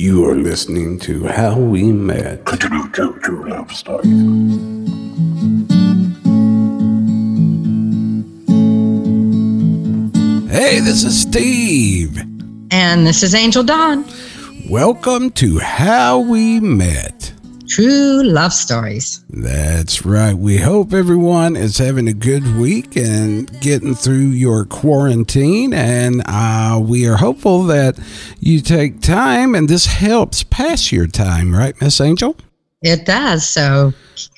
You are listening to How We Met. True, true, true love stories. Hey, this is Steve. And this is Angel Dawn. Welcome to How We Met. True love stories. That's right. We hope everyone is having a good week and getting through your quarantine. And uh, we are hopeful that you take time and this helps pass your time, right, Miss Angel? It does. So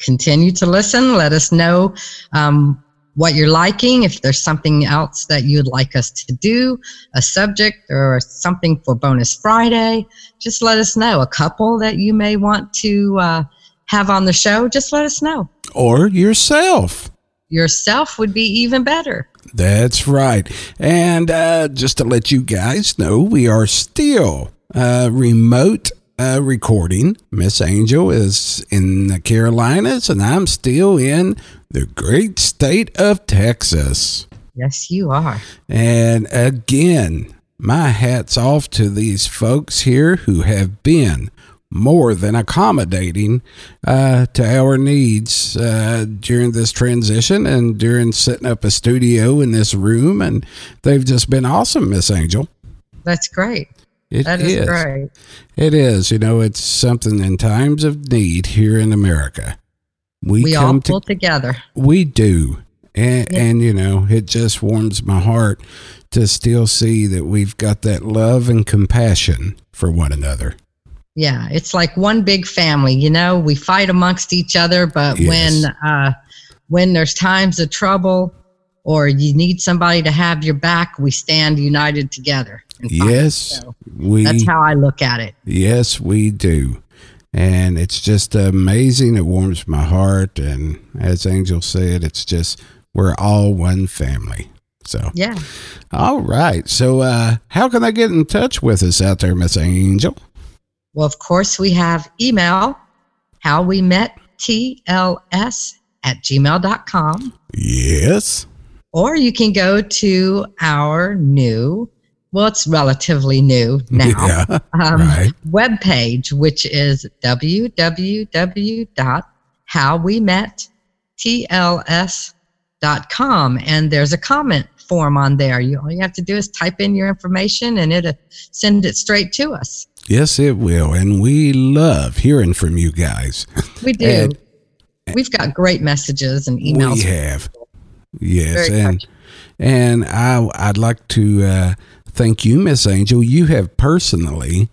continue to listen. Let us know um, what you're liking. If there's something else that you'd like us to do, a subject or something for Bonus Friday, just let us know. A couple that you may want to uh, have on the show, just let us know. Or yourself. Yourself would be even better. That's right. And uh, just to let you guys know, we are still uh, remote uh, recording. Miss Angel is in the Carolinas, and I'm still in the great state of Texas. Yes, you are. And again, my hat's off to these folks here who have been more than accommodating uh, to our needs uh, during this transition and during setting up a studio in this room. And they've just been awesome, Miss Angel. That's great. It That is, great. It is. You know, it's something in times of need here in America. We, We all pull to, together. we do. And, Yeah. and, you know, it just warms my heart to still see that we've got that love and compassion for one another. Yeah, it's like one big family. You know, we fight amongst each other, but Yes. when uh, when there's times of trouble or you need somebody to have your back, we stand united together. Yes, So we that's how I look at it. yes, we do. And it's just amazing. It warms my heart. And as Angel said, it's just, we're all one family. So, Yeah. all right. So, uh, how can I get in touch with us out there, Miss Angel? Well, of course, we have email, how we met TLS at gmail.com, Yes. Or you can go to our new, well, it's relatively new now. Yeah. um, Right. web page, which is www.howwemettls.com. And there's a comment form on there. You, all you have to do is type in your information and it'll send it straight to us. Yes, it will. And we love hearing from you guys. We do. And- We've got great messages and emails. We have. Yes, Very and and I I'd like to uh, thank you, Miss Angel. You have personally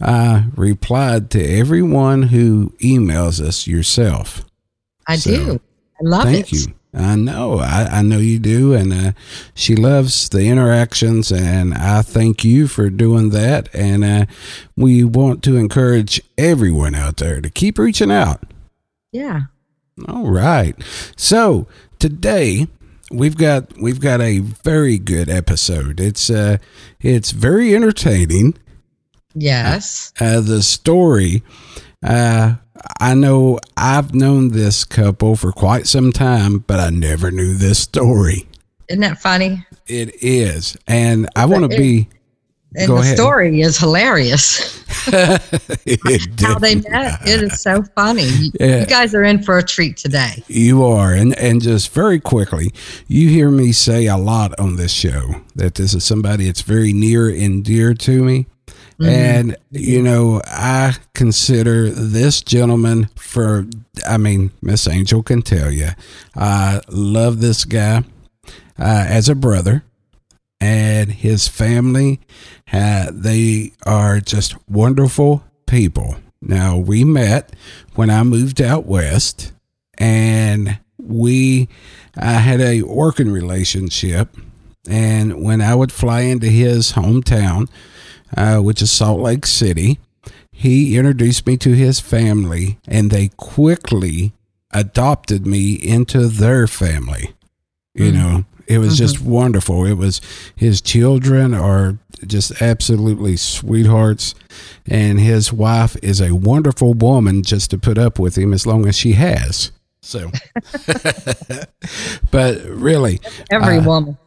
uh, replied to everyone who emails us yourself. I so, do. I love Thank it. Thank you. I know. I, I know you do. And uh, she loves the interactions. And I thank you for doing that. And uh, we want to encourage everyone out there to keep reaching out. Yeah. All right. So today we've got we've got a very good episode. It's uh it's very entertaining. Yes. Uh the story uh I know I've known this couple for quite some time, but I never knew this story. Isn't that funny? It is. And I want to be And Go the ahead. story is hilarious. How they met. It is so funny. You, Yeah. you guys are in for a treat today. You are, and and just very quickly, you hear me say a lot on this show that this is somebody that's very near and dear to me, and you know I consider this gentleman for. I mean, Miss Angel can tell you, I love this guy uh, as a brother, and his family. They are just wonderful people. Now we met when I moved out west and we I had a working relationship and when I would fly into his hometown uh, which is Salt Lake City he introduced me to his family and they quickly adopted me into their family you know it was just wonderful it was his children are just absolutely sweethearts and his wife is a wonderful woman just to put up with him as long as she has so but really Every Uh, woman.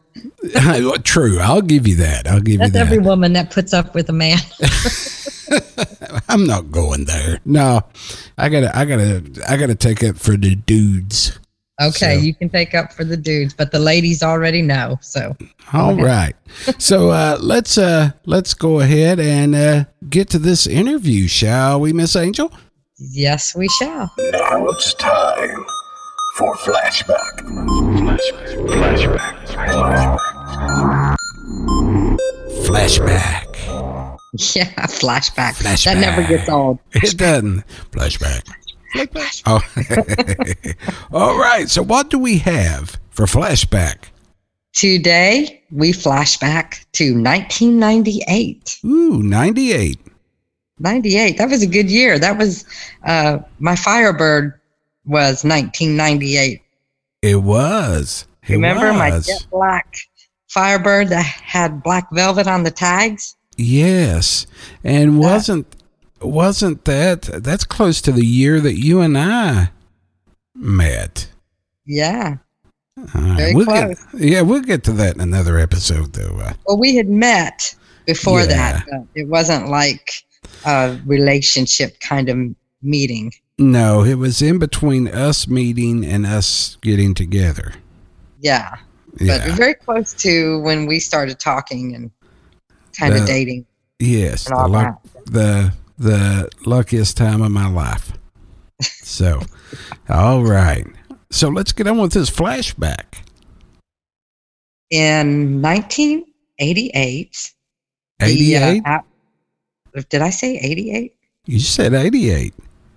true i'll give you that i'll give you that every woman that puts up with a man. I'm not going there. No, I gotta, I gotta, I gotta take it for the dudes. Okay, So- you can take up for the dudes, but the ladies already know. So All right. So uh, let's uh, let's go ahead and uh, get to this interview, shall we, Miss Angel? yes, we shall. Now it's time for flashback. Flashback. Flashback. Flashback. Flashback. Yeah, flashback. Flashback. That never gets old. It doesn't. Flashback. Oh. All right. So what do we have for flashback? Today we flashback to 1998. Ooh, 98. 98. That was a good year. That was uh, my Firebird was 1998. It was. It Remember my jet black Firebird that had black velvet on the tags? Yes. And wasn't wasn't that that's close to the year that you and I met. Yeah. Very we'll close. Get, yeah, we'll get to that in another episode, though. Uh, Well, we had met before Yeah. that. but it wasn't like a relationship kind of meeting. no, it was in between us meeting and us getting together. Yeah. But Yeah. very close to when we started talking and kind The- of dating yes. The, luck, the the luckiest time of my life. So, all right. So let's get on with this flashback. in 1988. the, uh, Eighty-eight. did I say 88? you said eighty-eight.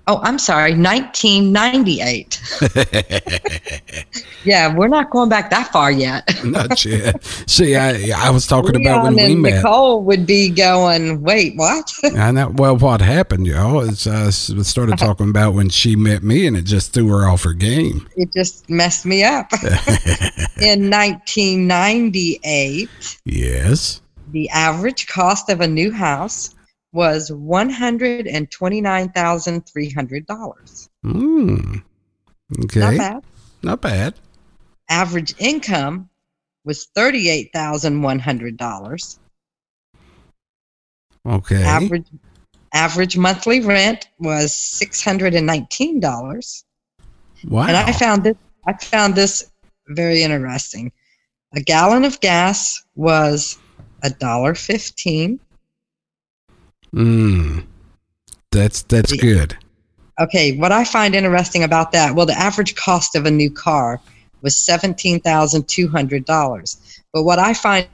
Oh, I'm sorry, 1998. yeah, we're not going back that far yet. Not yet. See, I I was talking about when Leon we and met. Nicole would be going, wait, what? I know. Well, what happened, y'all? Is I started talking about when she met me, and it just threw her off her game. it just messed me up. in 1998, Yes. the average cost of a new house was $129,300. Hmm. Okay. Not bad. Not bad. Average income was $38,100. Okay. Average average monthly rent was $619. wow. And I found this I found this very interesting. A gallon of gas was a dollar fifteen. Hmm. That's that's Yeah. good. Okay, what I find interesting about that, well, the average cost of a new car was seventeen thousand two hundred dollars. But what I find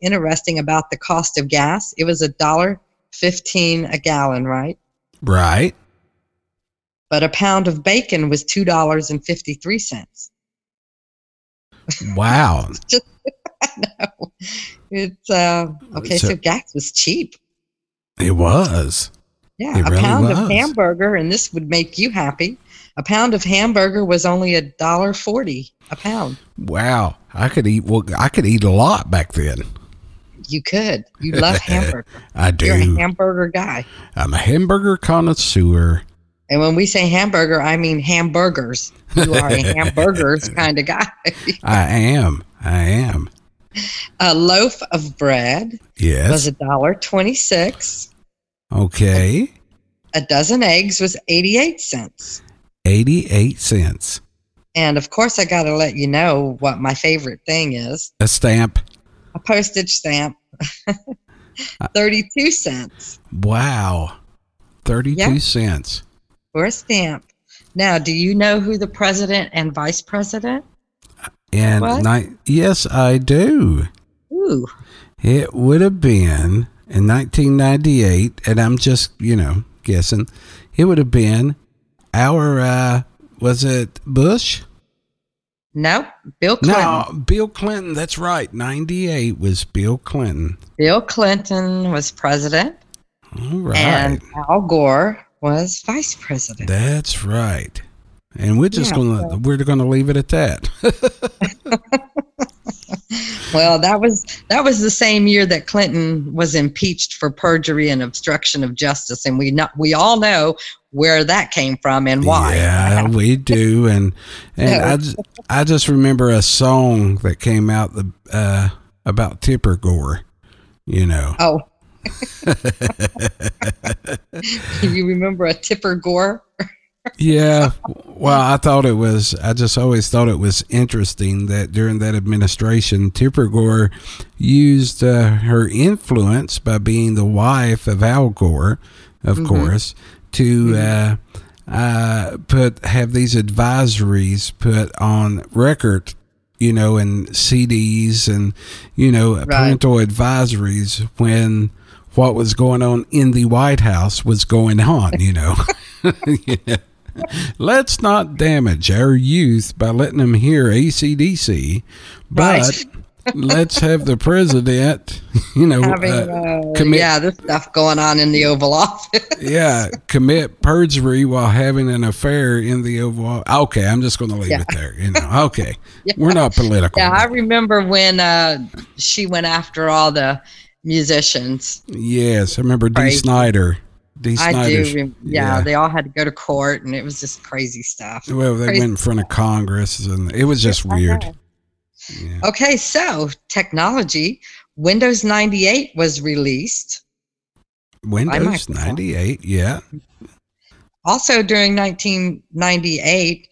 interesting about the cost of gas, it was a dollar fifteen a gallon, right? Right. But a pound of bacon was two dollars and fifty three cents. Wow. no. It's uh okay, So- so gas was cheap. It was. Yeah, It a really pound was. of hamburger, and this would make you happy. A pound of hamburger was only a dollar forty a pound. Wow. I could eat. Well, I could eat a lot back then. You could. You love hamburger. I do. You're a hamburger guy. I'm a hamburger connoisseur. And when we say hamburger, I mean hamburgers. You are a hamburgers kind of guy. I am. I am. a loaf of bread yes. was a dollar twenty-six. Okay. A dozen eggs was eighty-eight cents. 88 cents. And of course, I got to let you know what my favorite thing is. A stamp. a postage stamp. 32 cents Wow. 32 Yeah. cents. for a stamp. Now, do you know who the president and vice president? And ni- yes, I do. Ooh, It would have been in 1998, and I'm just, you know, guessing. It would have been our, uh, was it Bush? No, Bill Clinton. No, Bill Clinton. That's right. 98 was Bill Clinton. Bill Clinton was president, All right. and Al Gore was vice president. That's right. And we're just Yeah, gonna we're gonna leave it at that. Well, that was that was the same year that Clinton was impeached for perjury and obstruction of justice, and we not we all know where that came from and why. Yeah, we do. And and I, just, I just remember a song that came out the uh, about Tipper Gore. You know, Oh. you remember a Tipper Gore? Yeah. Well, I thought it was, I just always thought it was interesting that during that administration, Tipper Gore used uh, her influence by being the wife of Al Gore, of course, to uh, uh, put have these advisories put on record. You know, and CDs and you know parental advisories when what was going on in the White House was going on. You know. You know? Let's not damage our youth by letting them hear ACDC, but Right. let's have the president, you know, Having, uh, uh, commit- yeah, this stuff going on in the Oval Office. yeah, commit perjury while having an affair in the Oval. Okay, I'm just going to leave Yeah. it there. You know, okay, we're not political. yeah, I remember when uh, she went after all the musicians. yes, I remember Dee Crazy. Snider. Dee I Snider. do. Rem- yeah, they all had to go to court, and it was just crazy stuff. well, they crazy went in front of Congress, and it was just I weird. Yeah. Okay, so technology. Windows 98 was released. Windows 98. Yeah. Also, during 1998,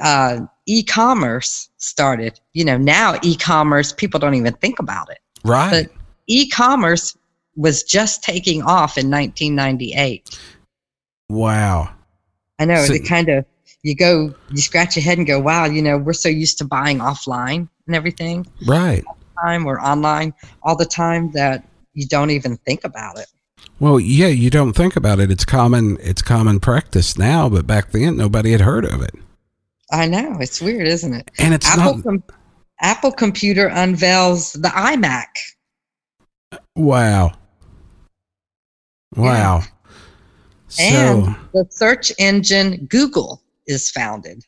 uh, e-commerce started. You know, now e-commerce people don't even think about it. Right. But e-commerce was just taking off in 1998. wow. I know So- it kind of you go you scratch your head and go, wow, you know, we're so used to buying offline and everything Right. time or online all the time that you don't even think about it. Well, yeah, you don't think about it. It's common. It's common practice now, but back then nobody had heard of it. I know it's weird, isn't it? And it's Apple not. com- Apple Computer unveils the iMac. Wow. Wow. So And the search engine Google is founded.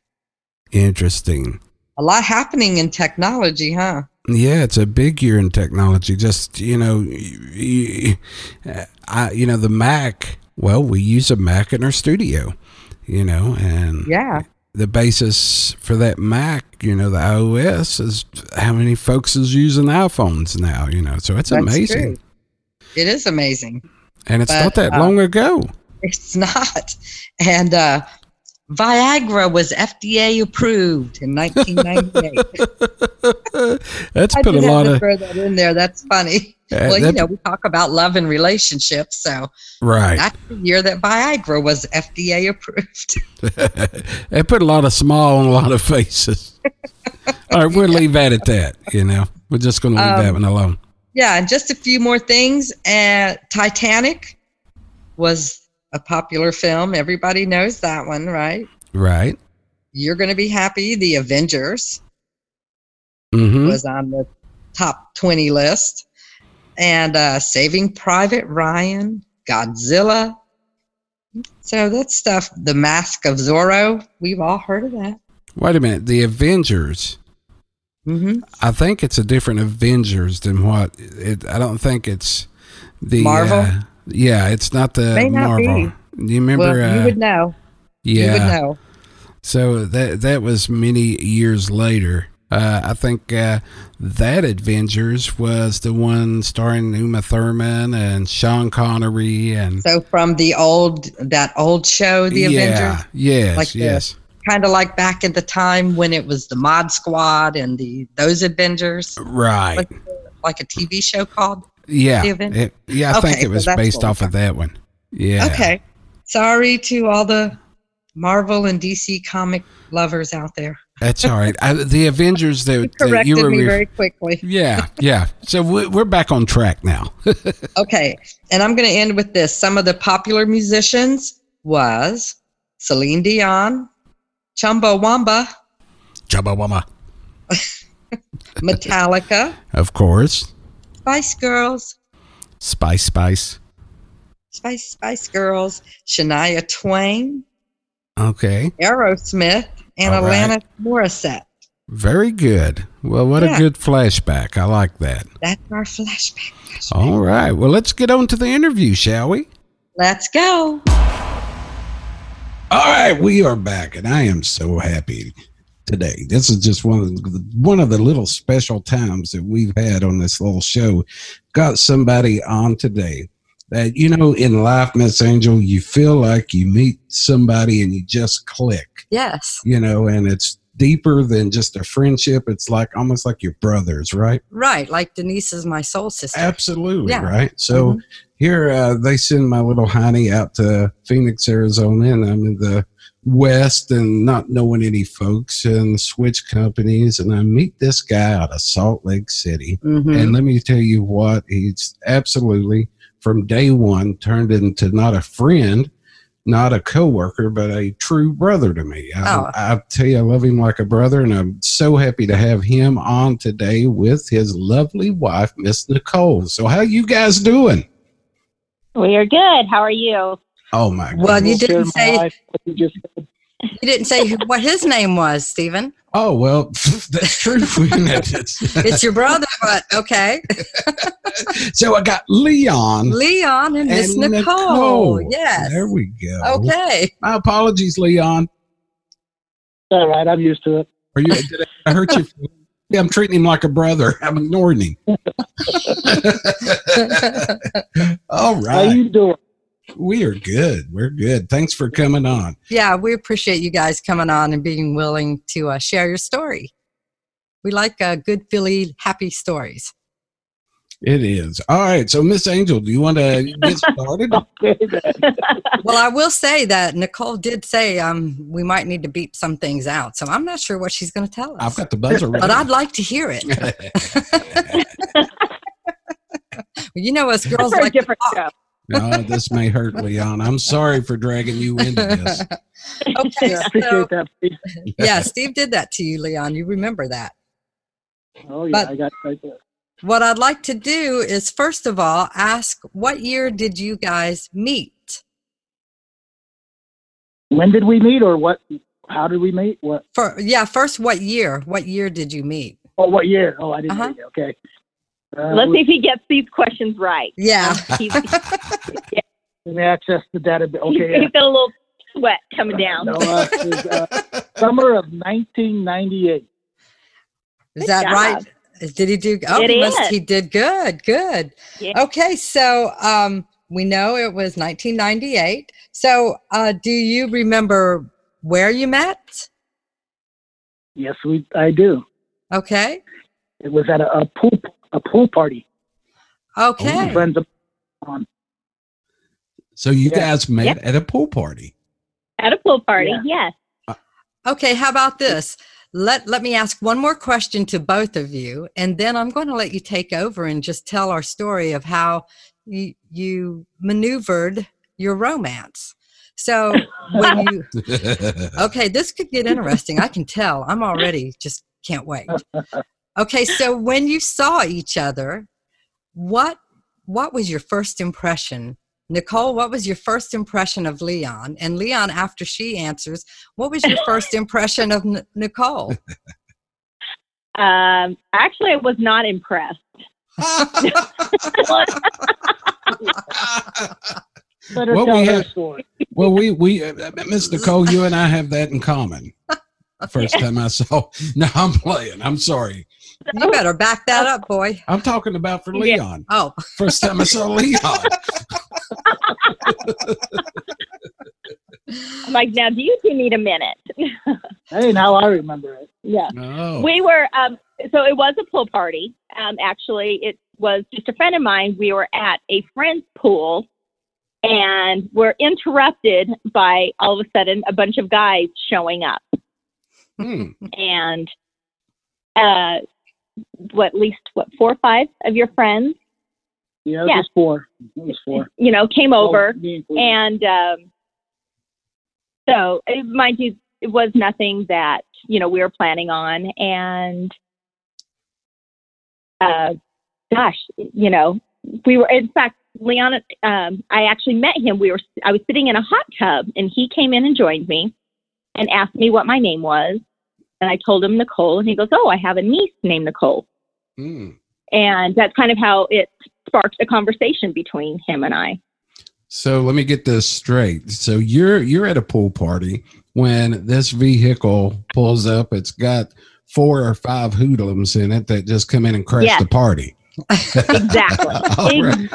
interesting. A lot happening in technology, huh? Yeah, it's a big year in technology. Just you know, I you know the Mac. Well, we use a Mac in our studio. You know, and Yeah. the basis for that Mac, you know, the iOS is how many folks is using iPhones now, you know. So it's That's amazing. true. It is amazing. And it's But, not that uh, long ago. It's not. And uh, Viagra was FDA approved in 1998. That's put a lot of throw that in there. That's funny. Uh, well, you know, we talk about love and relationships, so right. that's the year that Viagra was FDA approved. it put a lot of smile on a lot of faces. All right, we'll leave that at that, you know. We're just going to leave that Um, one alone. Yeah, and just a few more things. Uh, Titanic was a popular film. Everybody knows that one, right? Right. You're going to be happy. The Avengers Mhm. was on the top 20 list. And uh, Saving Private Ryan, Godzilla. So that stuff, The Mask of Zorro, we've all heard of that. Wait a minute. The Avengers. Hmm I think it's a different Avengers than what it. I don't think it's the Marvel? uh, yeah, it's not the May not Marvel. Do you remember? Well, you uh, would know. yeah. You would know. So that that was many years later. Uh, I think uh, that Avengers was the one starring Uma Thurman and Sean Connery and So from the old, that old show, The yeah, Avengers, yes, Like yes, kind of like back in the time when it was the Mod Squad and the those Avengers, right, like, like a TV show called. yeah, it- yeah. I think it was that's based off of that one. Yeah, Okay. Sorry to all the Marvel and DC comic lovers out there. that's all right. I, the Avengers that, You corrected you were me very quickly. yeah, yeah. So we're back on track now. Okay, and I'm going to end with this. Some of the popular musicians was Celine Dion, Chumbawamba, Chumbawamba. Metallica, Of course, Spice Girls, Spice Spice. Spice Spice Girls, Shania Twain, Okay. Aerosmith, and All right. Alanis Morissette. Very good. Well, what a good flashback. I like that. That's our flashback. flashback. All right. Well, let's get on to the interview, shall we? Let's go. All right, we are back, and I am so happy today. This is just one of the, one of the little special times that we've had on this little show. Got somebody on today that you know in life, Miss Angel, you feel like you meet somebody and you just click. Yes. You know, and it's deeper than just a friendship. It's like almost like your brothers, right? Right. Like Denise is my soul sister. Absolutely, Yeah. right. So Mhm. Here uh, they send my little honey out to Phoenix, Arizona, and I'm in the West and not knowing any folks and switch companies, and I meet this guy out of Salt Lake City. Mhm. And let me tell you what, he's absolutely from day one turned into not a friend, not a coworker, but a true brother to me. I, Oh. I tell you, I love him like a brother, and I'm so happy to have him on today with his lovely wife, Miss Nicole. So, how you guys doing? We are good. How are you? Oh my God! Well, you didn't my say life, what you just you didn't say what his name was, Stephen. Oh well, that's true. It's your brother, but okay. so I got Leon Leon and Miss and Nicole. Yes. There we go. Okay. My apologies, Leon. All right, I'm used to it. Are you? Did I hurt you? Yeah, I'm treating him like a brother. I'm ignoring him. All right. How you doing? we are good. We're good. Thanks for coming on. yeah, we appreciate you guys coming on and being willing to uh, share your story. We like uh, good, Philly, happy stories. It is all right. So, Miss Angel, do you want to get started? Well, I will say that Nicole did say um, we might need to beep some things out. So I'm not sure what she's going to tell us. I've got the buzzer. Ready. but I'd like to hear it. you know, us girls For a like to different talk. show. no, this may hurt, Leon. I'm sorry for dragging you into this. Okay, Yeah, I so, appreciate that. Steve. yeah, Steve did that to you, Leon. You remember that. Oh yeah, But- I got right there. What I'd like to do is, first of all, ask what year did you guys meet? When did we meet, or what? How did we meet? What? For yeah, first, what year? What year did you meet? Oh, what year? Oh, I didn't Uh-huh. read. Okay. Uh, Let's we- see if he gets these questions right. Yeah. He's, Let me access the database. he's, Okay. he's got a little sweat coming down. No, uh, was, uh, summer of 1998. Is Good that job. right? Did he do? Oh, he, must, he did good. Good. Yeah. Okay, so um, we know it was 1998. So, uh, do you remember where you met? Yes, we. I do. Okay. It was at a, a pool a pool party. Okay. Friends on. So you Yeah. guys met Yep. at a pool party. At a pool party, Yeah. yes. Okay. How about this? Let Let me ask one more question to both of you, and then I'm going to let you take over and just tell our story of how you you maneuvered your romance. So when you Okay, this could get interesting. I can tell. I'm already just can't wait. Okay, so when you saw each other, what what was your first impression? Nicole, what was your first impression of Leon? And Leon, after she answers, what was your first impression of N- Nicole? Um, actually, I was not impressed. Better Well, we her had- story. well, we we uh, Miss Nicole, you and I have that in common. First time I saw. No, I'm playing. I'm sorry. You better back that up, boy. I'm talking about for Yeah. Leon. Oh, First time I saw Leon. I'm like, now, do you two need a minute? Hey, now I remember it. yeah. Oh. We were, um, so it was a pool party. Um, actually, it was just a friend of mine. We were at a friend's pool and we're interrupted by all of a sudden a bunch of guys showing up. Hmm. And uh, what, at least, what, four or five of your friends, Yeah, it Yeah. was four. It was four. you know, came over. Oh, and um, so mind you it was nothing that you know we were planning on and uh, gosh you know we were in fact leon um, i actually met him we were i was sitting in a hot tub and he came in and joined me and asked me what my name was and i told him nicole and he goes oh i have a niece named nicole Hmm. and that's kind of how it sparked a conversation between him and i So let me get this straight. So you're you're at a pool party when this vehicle pulls up. It's got four or five hoodlums in it that just come in and crash Yes. the party. exactly All right. rhythm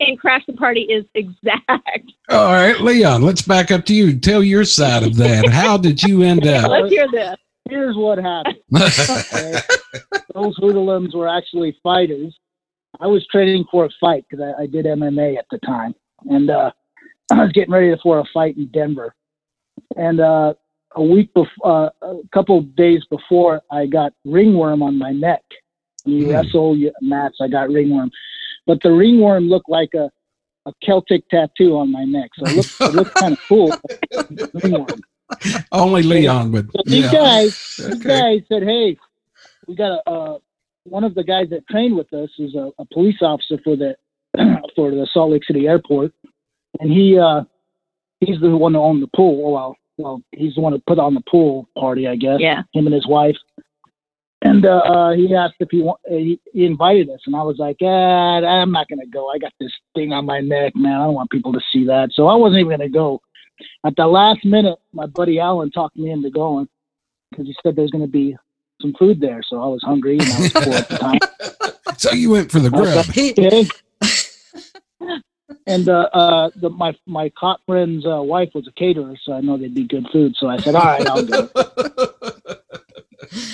in Crash the Party is exact. All right, Leon, let's back up to you. Tell your side of that. How did you end up? Let's hear this. Here's what happened. Okay? Those hoodlums were actually fighters. I was training for a fight because I, I did MMA at the time, and uh, I was getting ready for a fight in Denver. And uh, a week before, uh, a couple days before, I got ringworm on my neck. When you Hmm. wrestle you, mats, I got ringworm, but the ringworm looked like a a Celtic tattoo on my neck, so it looked, it looked kind of cool. ringworm. Only Leon would. So these yeah. guys, these Okay. guys said, "Hey, we got a uh, one of the guys that trained with us is a, a police officer for the for the Salt Lake City airport, and he uh, he's the one who owned the pool. Well, well, he's the one who put on the pool party, I guess. Yeah. Him and his wife. And uh, uh, he asked if he, wa- uh, he he invited us, and I was like, ah, I'm not gonna go. I got this thing on my neck, man. I don't want people to see that, so I wasn't even gonna go. At the last minute, my buddy Alan talked me into going because he said there's going to be some food there. So I was hungry and I was poor at the time. So you went for the I grub. like, okay. and uh, uh, the, my my cop friend's uh, wife was a caterer, so I know they'd be good food. So I said, all right, I'll go.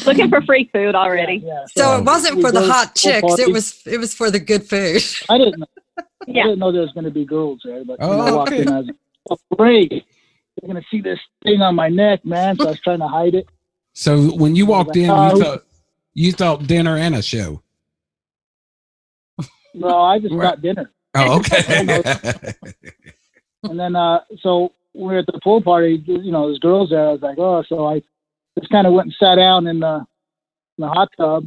Looking for free food already. Yeah, so it wasn't for the hot chicks. party. It was it was for the good food. I didn't. know- I didn't know there was going to be girls there, but when Oh, I walked okay. in, I was like, oh, great. They're going to see this thing on my neck, man. So I was trying to hide it. So when you walked in, you Uh, thought you thought dinner and a show. No, I just got dinner. Oh, okay. And then, uh, so we're at the pool party, you know, there's girls there. I was like, oh, so I just kind of went and sat down in the, in the hot tub.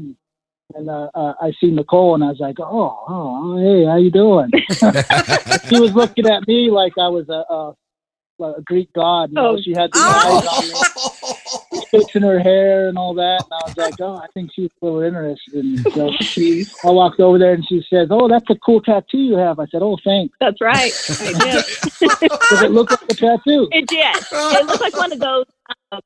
And uh, uh, I see Nicole, and I was like, oh, oh, hey, how you doing? she was looking at me like I was a, a, a Greek god. You know? Oh. She had the Oh. eyes on me, fixing her hair and all that. And I was like, oh, I think she's a little interested. And so I walked over there, and she says, oh, that's a cool tattoo you have. I said, oh, thanks. That's right. I did. Does it look like a tattoo? It did. It looked like one of those, uh,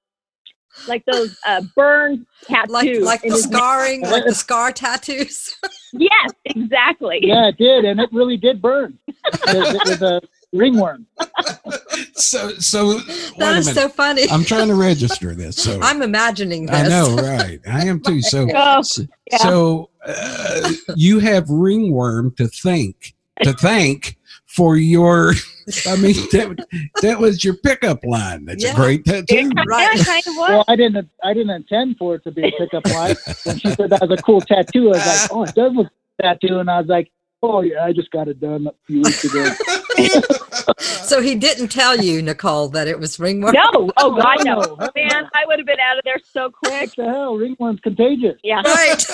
like those uh, burn tattoos. like like the his neck. scarring, like the scar tattoos. Yes, exactly. Yeah, it did, and it really did burn. It, it was a ringworm. so so wait That a is minute. so funny. I'm trying to register this. So I'm imagining this. I know, right? I am too. So Oh, so, yeah. so, uh, you have ringworm to think to thank for your. I mean that that was your pickup line. That's Yeah. a great tattoo. It kind, Right. yeah, kind of. Well, I didn't. I didn't intend for it to be a pickup line. When she said that was a cool tattoo, I was like, "Oh, it does look tattoo," and I was like, "Oh yeah, I just got it done a few weeks ago." So he didn't tell you, Nicole, that it was ringworm. No. Oh, God, no. No. Man, I would have been out of there so quick. what the hell? Ringworm's contagious. Yeah. Right.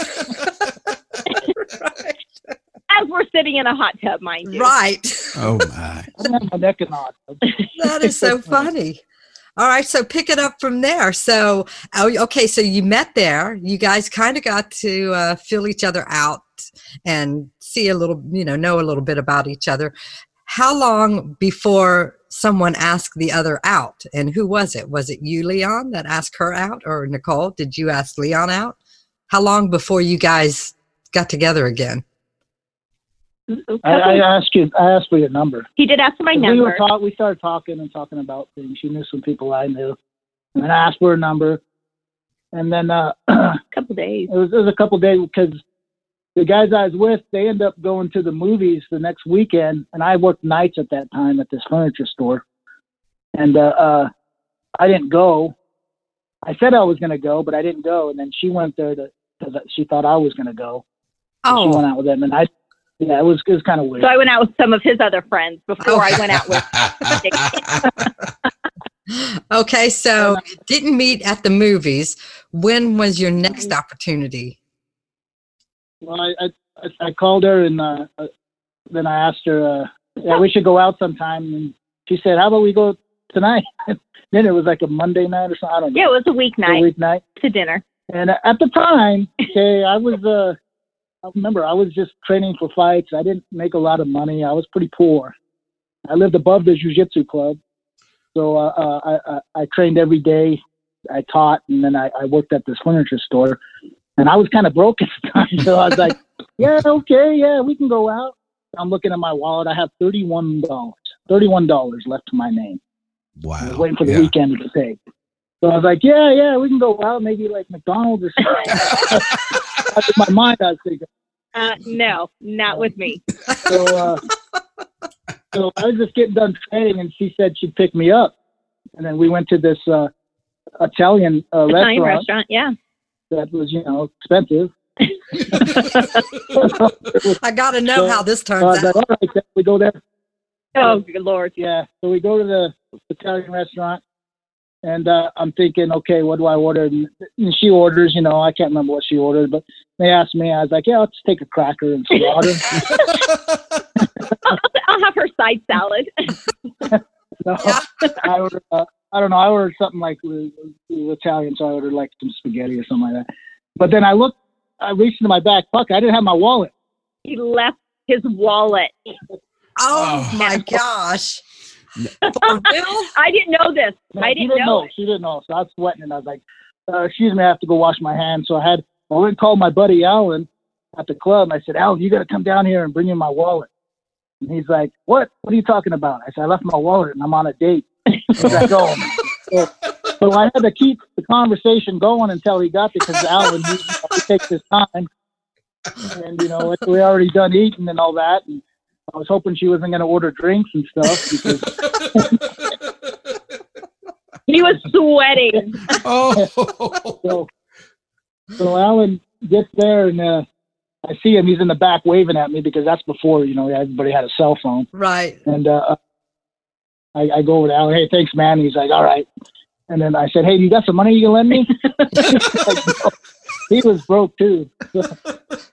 As we're sitting in a hot tub, mind you. right. Oh my! I have my neck in hot. That is so funny. All right, so pick it up from there. So, oh, okay, so you met there. You guys kind of got to uh, fill each other out and see a little, you know, know a little bit about each other. How long before someone asked the other out? And who was it? Was it you, Leon, that asked her out, or Nicole? Did you ask Leon out? How long before you guys got together again? I, I asked you. I asked for your number. he did ask for my number. we number. were talk, We started talking and talking about things. She knew some people I knew, and I asked for her number. And then uh, a couple days. it was, it was a couple days because the guys I was with, they end up going to the movies the next weekend, and I worked nights at that time at this furniture store, and uh, uh, I didn't go. I said I was going to go, but I didn't go, and then she went there to because she thought I was going to go. Oh. She Oh, went out with them, and I, yeah, it was it was kind of weird. So I went out with some of his other friends before I went out with. okay, so you didn't meet at the movies. When was your next opportunity? Well, I I, I- I called her and uh, uh, then I asked her, uh, yeah, we should go out sometime, and she said, how about we go tonight? then it was like a Monday night or something. I don't know. Yeah, it was a a weeknight weeknight. to dinner. And at the time, okay, I was uh, I remember I was just training for fights. I didn't make a lot of money. I was pretty poor. I lived above the jiu-jitsu club, so uh, uh, I, I I trained every day. I taught, and then I, I worked at this furniture store, and I was kind of broke at the time. So I was like, "Yeah, okay, yeah, we can go out." I'm looking at my wallet. I have thirty-one dollars. Thirty-one dollars left to my name. I was Wow. waiting for the Yeah. weekend to pay. So I was like, yeah, yeah, we can go out, maybe like McDonald's or something. in my mind, I was thinking. Uh, no, not with me. So, uh, so I was just getting done training, and she said she'd pick me up, and then we went to this uh, Italian uh, Italian restaurant restaurant, yeah. that was, you know, expensive. I got to know So, how this So I turns like, out. all right, we go there. Oh, good lord. Yeah. So we go to the Italian restaurant, and uh, I'm thinking, okay, what do I order? And, and she orders, you know, I can't remember what she ordered, but they asked me, I was like, yeah, let's take a cracker and some water. I'll, I'll have her side salad. so Yeah. I ordered, uh, I don't know, I ordered something like it was, it was Italian, so I ordered like some spaghetti or something like that. But then I looked, I reached into my back pocket, I didn't have my wallet. he left his wallet. Oh Oh. my gosh. For real? I didn't know this. No, I she didn't didn't know. know. She didn't know. So I was sweating, and I was like, uh, "Excuse me, I have to go wash my hands." So I had I went and called my buddy Alan at the club. And I said, "Alan, you got to come down here and bring me my wallet." And he's like, "What? What are you talking about?" I said, "I left my wallet and I'm on a date." He's like, "Oh." So, so I had to keep the conversation going until he got there because Alan he, he takes his time, and you know we already done eating and all that. And I was hoping she wasn't going to order drinks and stuff because He was sweating. oh. So, so Alan gets there and uh, I see him. He's in the back waving at me because that's before you know everybody had a cell phone. Right. And uh, I, I go over to Alan. Hey, thanks, man. He's like, all right. And then I said, hey, you got some money you can lend me? Like, "No." He was broke too, so,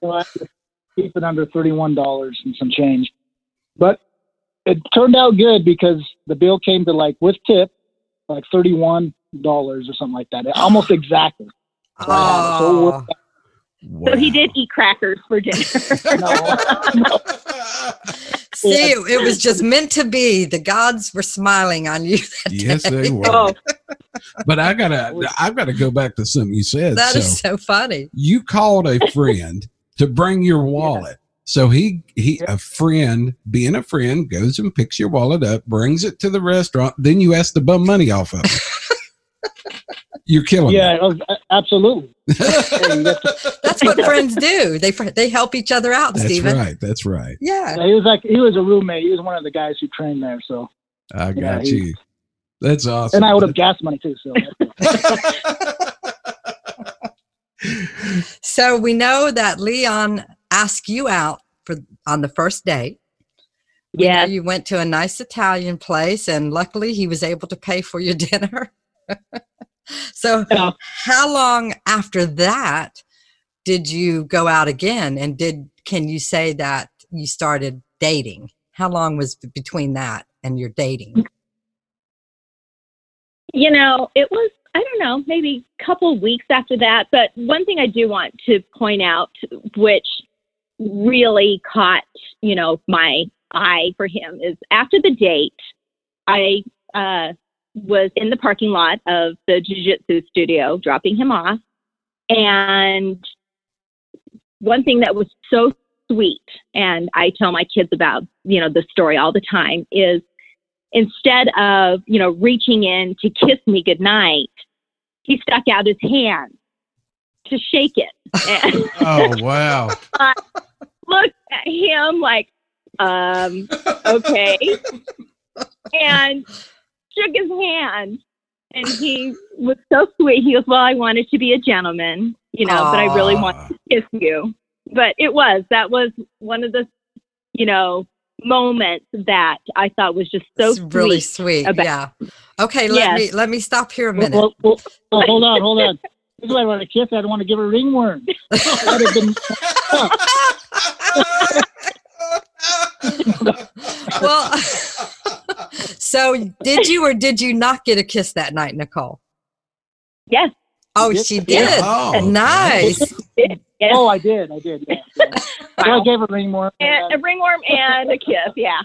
so I had to keep it under thirty-one dollars and some change. But it turned out good because the bill came to like with tip, like thirty-one dollars or something like that, almost exactly. So it Oh, So he did eat crackers for dinner. No, see, it was just meant to be. The gods were smiling on you. That yes, day. they were. oh, But I gotta, I gotta go back to something you said. That so is so funny. you called a friend to bring your wallet. So he, he, a friend, being a friend, goes and picks your wallet up, brings it to the restaurant. Then you ask to bum money off of it. You're killing yeah, it was, uh, absolutely. Hey, you got to- That's what friends do. They they help each other out, That's Stephen. right. That's right. Yeah. yeah, he was like he was a roommate. He was one of the guys who trained there. So, I Yeah, got he- you. That's awesome. and I owed him gas money too. So, So we know that Leon asked you out for on the first date. Yeah. You went to a nice Italian place, and luckily he was able to pay for your dinner. so, Yeah. how long after that did you go out again? And did can you say that you started dating? How long was between that and your dating? You know, it was, I don't know, maybe a couple weeks after that. But one thing I do want to point out, which really caught, you know, my eye for him is after the date, I uh, was in the parking lot of the jiu-jitsu studio dropping him off. And one thing that was so sweet, and I tell my kids about, you know, the story all the time, is instead of, you know, reaching in to kiss me goodnight, he stuck out his hand to shake it. Oh wow. looked at him like, um, okay. and shook his hand. And he was so sweet. He goes, Well, I wanted to be a gentleman, you know, but I really want Aw. to kiss you. But it was, that was one of the, you know, moments that I thought was just so it's really sweet. sweet. about- yeah. Okay, let Yes. me let me stop here a minute. well, well, well, hold on, hold on. This is why I want to kiss. I don't want to give her a ringworm. That'd have been well, so did you or did you not get a kiss that night, Nicole? Yes. Oh, did. she Yeah. did. Oh, okay. nice. Yes. Oh, I did. I did. Yeah. yeah. So I gave her a ringworm. And a ringworm and a kiss. Yeah.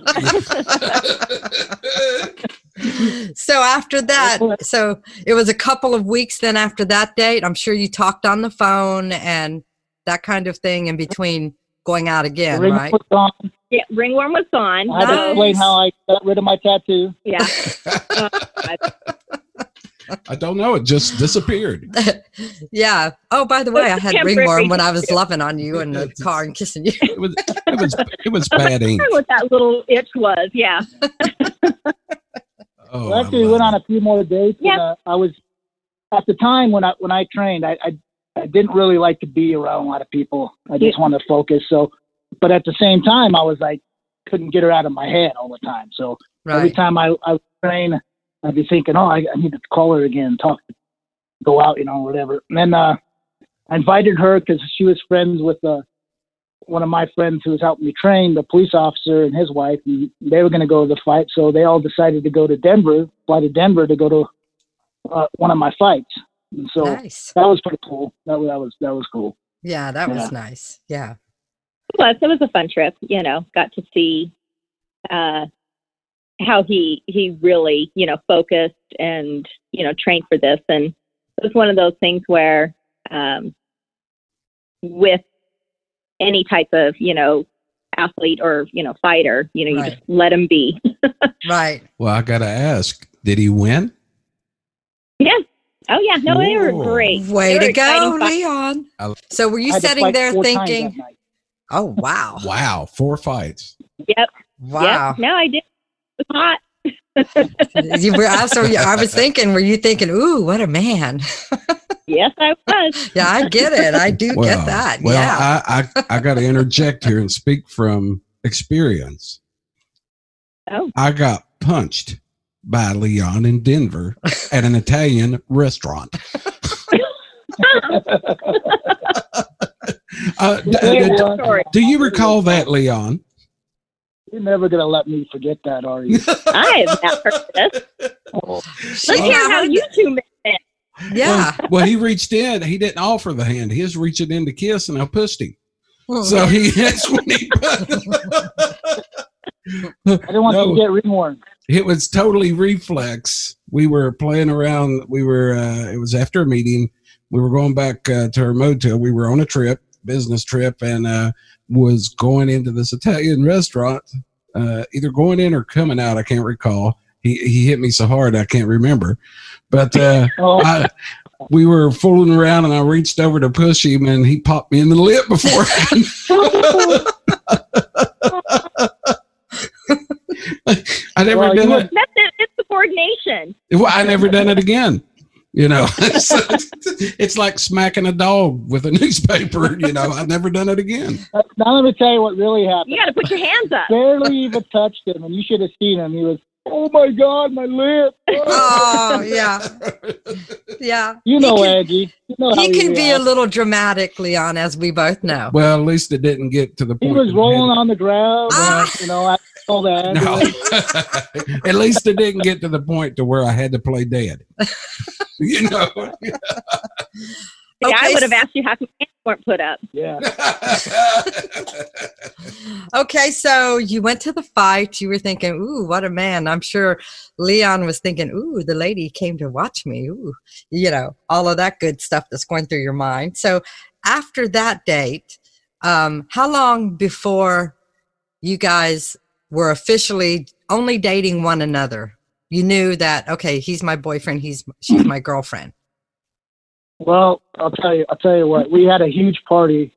So after that, so it was a couple of weeks then after that date. I'm sure you talked on the phone and that kind of thing in between going out again, ring right? was gone. Yeah, ringworm was gone. I had to Nice. explain how I got rid of my tattoo. Yeah. I don't know. It just disappeared. yeah. Oh, by the way, I had ringworm when I was loving on you in the car and kissing you. It was it was it was bad ink. I what that little itch was. Yeah. Oh, Well, actually, we went on a few more dates. Yeah. And, uh, I was at the time when I when I trained, I, I I didn't really like to be around a lot of people. I just Yeah. wanted to focus. So, but at the same time, I was like couldn't get her out of my head all the time. So every time I I would train, I'd be thinking, oh, I, I need to call her again, talk, go out, you know, whatever. And then uh, I invited her because she was friends with uh, one of my friends who was helping me train, the police officer and his wife, and they were going to go to the fight. So they all decided to go to Denver, fly to Denver to go to uh, one of my fights. And so nice. that was pretty cool. That was that was that was cool. Yeah, that was nice. Yeah. It was. It was a fun trip. You know, got to see uh, how he he really you know focused and you know trained for this, and it was one of those things where um, with any type of you know athlete or you know fighter, you know, you Right. just let him be. Right. Well, I got to ask, did he win? yeah. Oh yeah. No, they were great. Way were to go, exciting fights. Leon. I- So were you had sitting there thinking, oh, wow. Wow, four fights. Yep. Wow. Yep. No, I did. It was hot. you were also, I was thinking, were you thinking, ooh, what a man? Yes, I was. yeah, I get it. I do get that. Well, yeah. I I, I got to interject here and speak from experience. Oh. I got punched by Leon in Denver at an Italian restaurant. Uh, d- Yeah, d- do you recall that, Leon? You're never gonna let me forget that, are you? I have not heard this. She Let's hear how you that. two met. then. Yeah. Well, well, he reached in. He didn't offer the hand. He was reaching in to kiss, and I pushed him. So he that's when he. I didn't want No. you to get ringworm. It was totally reflex. We were playing around. We were. Uh, it was after a meeting. We were going back uh, to our motel. We were on a trip, business trip, and uh, was going into this Italian restaurant. Uh, either going in or coming out. I can't recall. He he hit me so hard I can't remember. But uh, Oh, I, we were fooling around, and I reached over to push him, and he popped me in the lip beforehand. I never Well, you done it. That's it. It's the coordination. Well, I never done it again. You know, So, it's like smacking a dog with a newspaper. You know, I've never done it again. Uh, now let me tell you what really happened. You got to put your hands up. Barely even touched him, and you should have seen him. He was, oh my god, my lip. Oh, yeah. Yeah. You know, he can, Aggie. You know he can be a little dramatic, Leon, as we both know. Well, at least it didn't get to the point. He was rolling on the ground. Ah. You know, I all that. No, at least it didn't get to the point to where I had to play dead. you know. Yeah, Okay, I would have asked you how come hands weren't put up. Yeah. Okay, so you went to the fight. You were thinking, ooh, what a man. I'm sure Leon was thinking, ooh, the lady came to watch me. Ooh, you know, all of that good stuff that's going through your mind. So after that date, um, how long before you guys were officially only dating one another? You knew that, okay, he's my boyfriend, he's she's my girlfriend. Well, I'll tell you. I'll tell you what. We had a huge party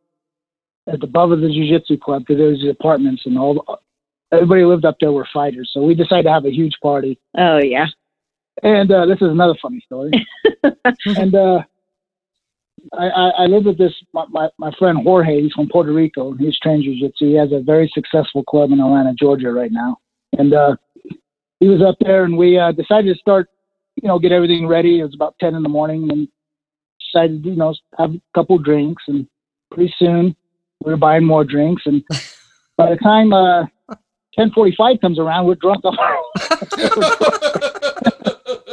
at the above of the jiu-jitsu club because there was the apartments and all. The, everybody lived up there were fighters, so we decided to have a huge party. Oh yeah. And uh, this is another funny story. and uh, I, I, I lived with this my, my, my friend Jorge. He's from Puerto Rico. and He's trained jiu-jitsu. He has a very successful club in Atlanta, Georgia, right now. And uh, he was up there, and we uh, decided to start, you know, get everything ready. It was about ten in the morning, and decided, you know, have a couple drinks. And pretty soon, we were buying more drinks. And by the time uh, ten forty-five comes around, we're drunk.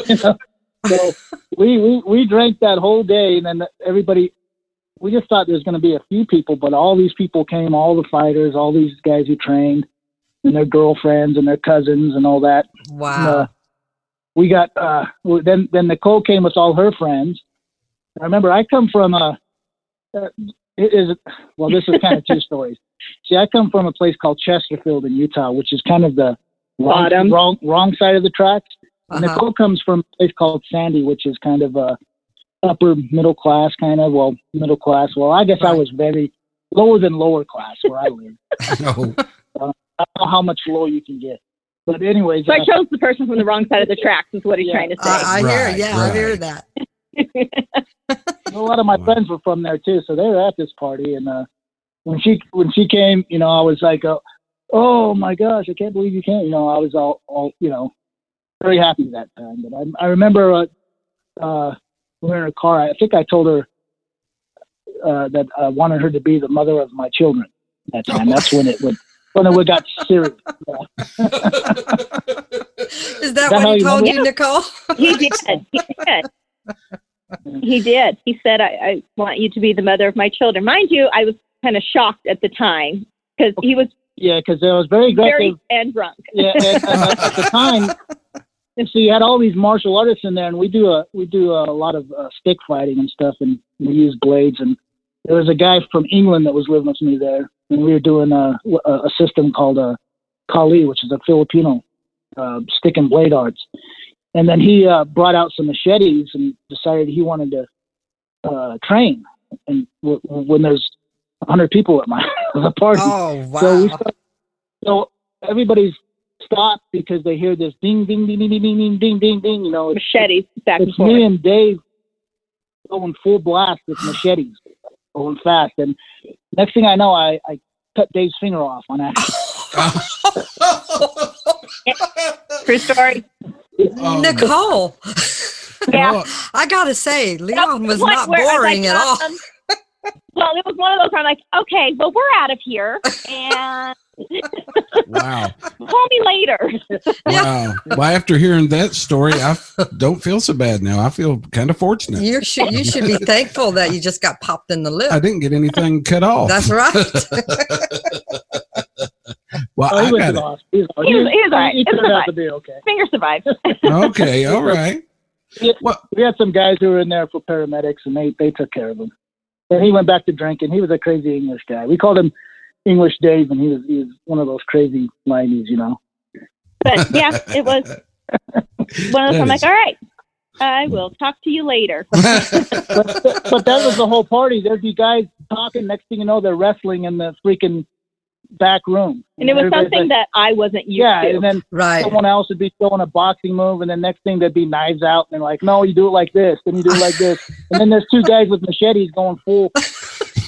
you know? So we, we we drank that whole day, and then everybody. We just thought there was going to be a few people, but all these people came, all the fighters, all these guys who trained, and their girlfriends and their cousins and all that. Wow. Uh, we got uh, then then Nicole came with all her friends. I remember I come from a uh, it is well. This is kind of two stories. See, I come from a place called Chesterfield in Utah, which is kind of the wrong, Bottom. wrong, wrong side of the tracks. And Uh-huh. Nicole comes from a place called Sandy, which is kind of a upper middle class kind of. Well, middle class. Well, I guess I was very lower than lower class where I live. Oh, I don't know how much low you can get. But anyways, So I uh, chose the person from the wrong side of the tracks. Is what he's Yeah. trying to say. I, I hear, Right, yeah, I hear that. a lot of my Wow. friends were from there too, so they were at this party. And uh, when she when she came, you know, I was like, uh, "Oh my gosh, I can't believe you came!" You know, I was all, all you know, very happy that time. But I, I remember uh, uh, we were in a car. I think I told her uh, that I wanted her to be the mother of my children. That time, that's when it would when it would got serious. Is that that what he you told remember? you, Nicole? he did. He did. He did. He said, I, "I want you to be the mother of my children." Mind you, I was kind of shocked at the time because he was Yeah, because I was very aggressive. very and drunk. yeah, and, and at the time, and so you had all these martial artists in there, and we do a we do a lot of uh, stick fighting and stuff, and we use blades. And there was a guy from England that was living with me there, and we were doing a a, a system called uh, Kali, which is a Filipino uh, stick and blade arts. And then he uh, brought out some machetes and decided he wanted to uh, train. And w- w- when there's a hundred people at my the party, Oh, wow. so we start, so everybody's stopped because they hear this ding ding ding ding ding ding ding ding ding ding. You know, it's, Machetes back and it's me and Dave going full blast with machetes, going fast. And next thing I know, I, I cut Dave's finger off on accident. True story. Oh, Nicole, Yeah. I gotta say, Leon was Point not where was boring like, at all. um, Well, it was one of those where I'm like, okay, well, we're out of here, and wow. call me later. Wow. Well, after hearing that story, I don't feel so bad now. I feel kind of fortunate. You should you should be thankful that you just got popped in the lip. I didn't get anything cut off. That's right. Well, Oh, he I went to the it. hospital. He was, He was- he was all right. He turned out to be okay. Finger survived. Okay. All right. Well, We had some guys who were in there for paramedics, and they they took care of him. And he went back to drinking. He was a crazy English guy. We called him English Dave, and he was he was one of those crazy nineties, you know. But yeah, it was one of those. That I'm like, all right, I will talk to you later. But, but that was the whole party. There'd be guys talking. Next thing you know, they're wrestling in the freaking back room. And it was Everybody's something like- that I wasn't used yeah, to. and then right. someone else would be throwing a boxing move, and then next thing there'd be knives out, and they're like, "No, you do it like this, then you do it like this," and then there's two guys with machetes going full,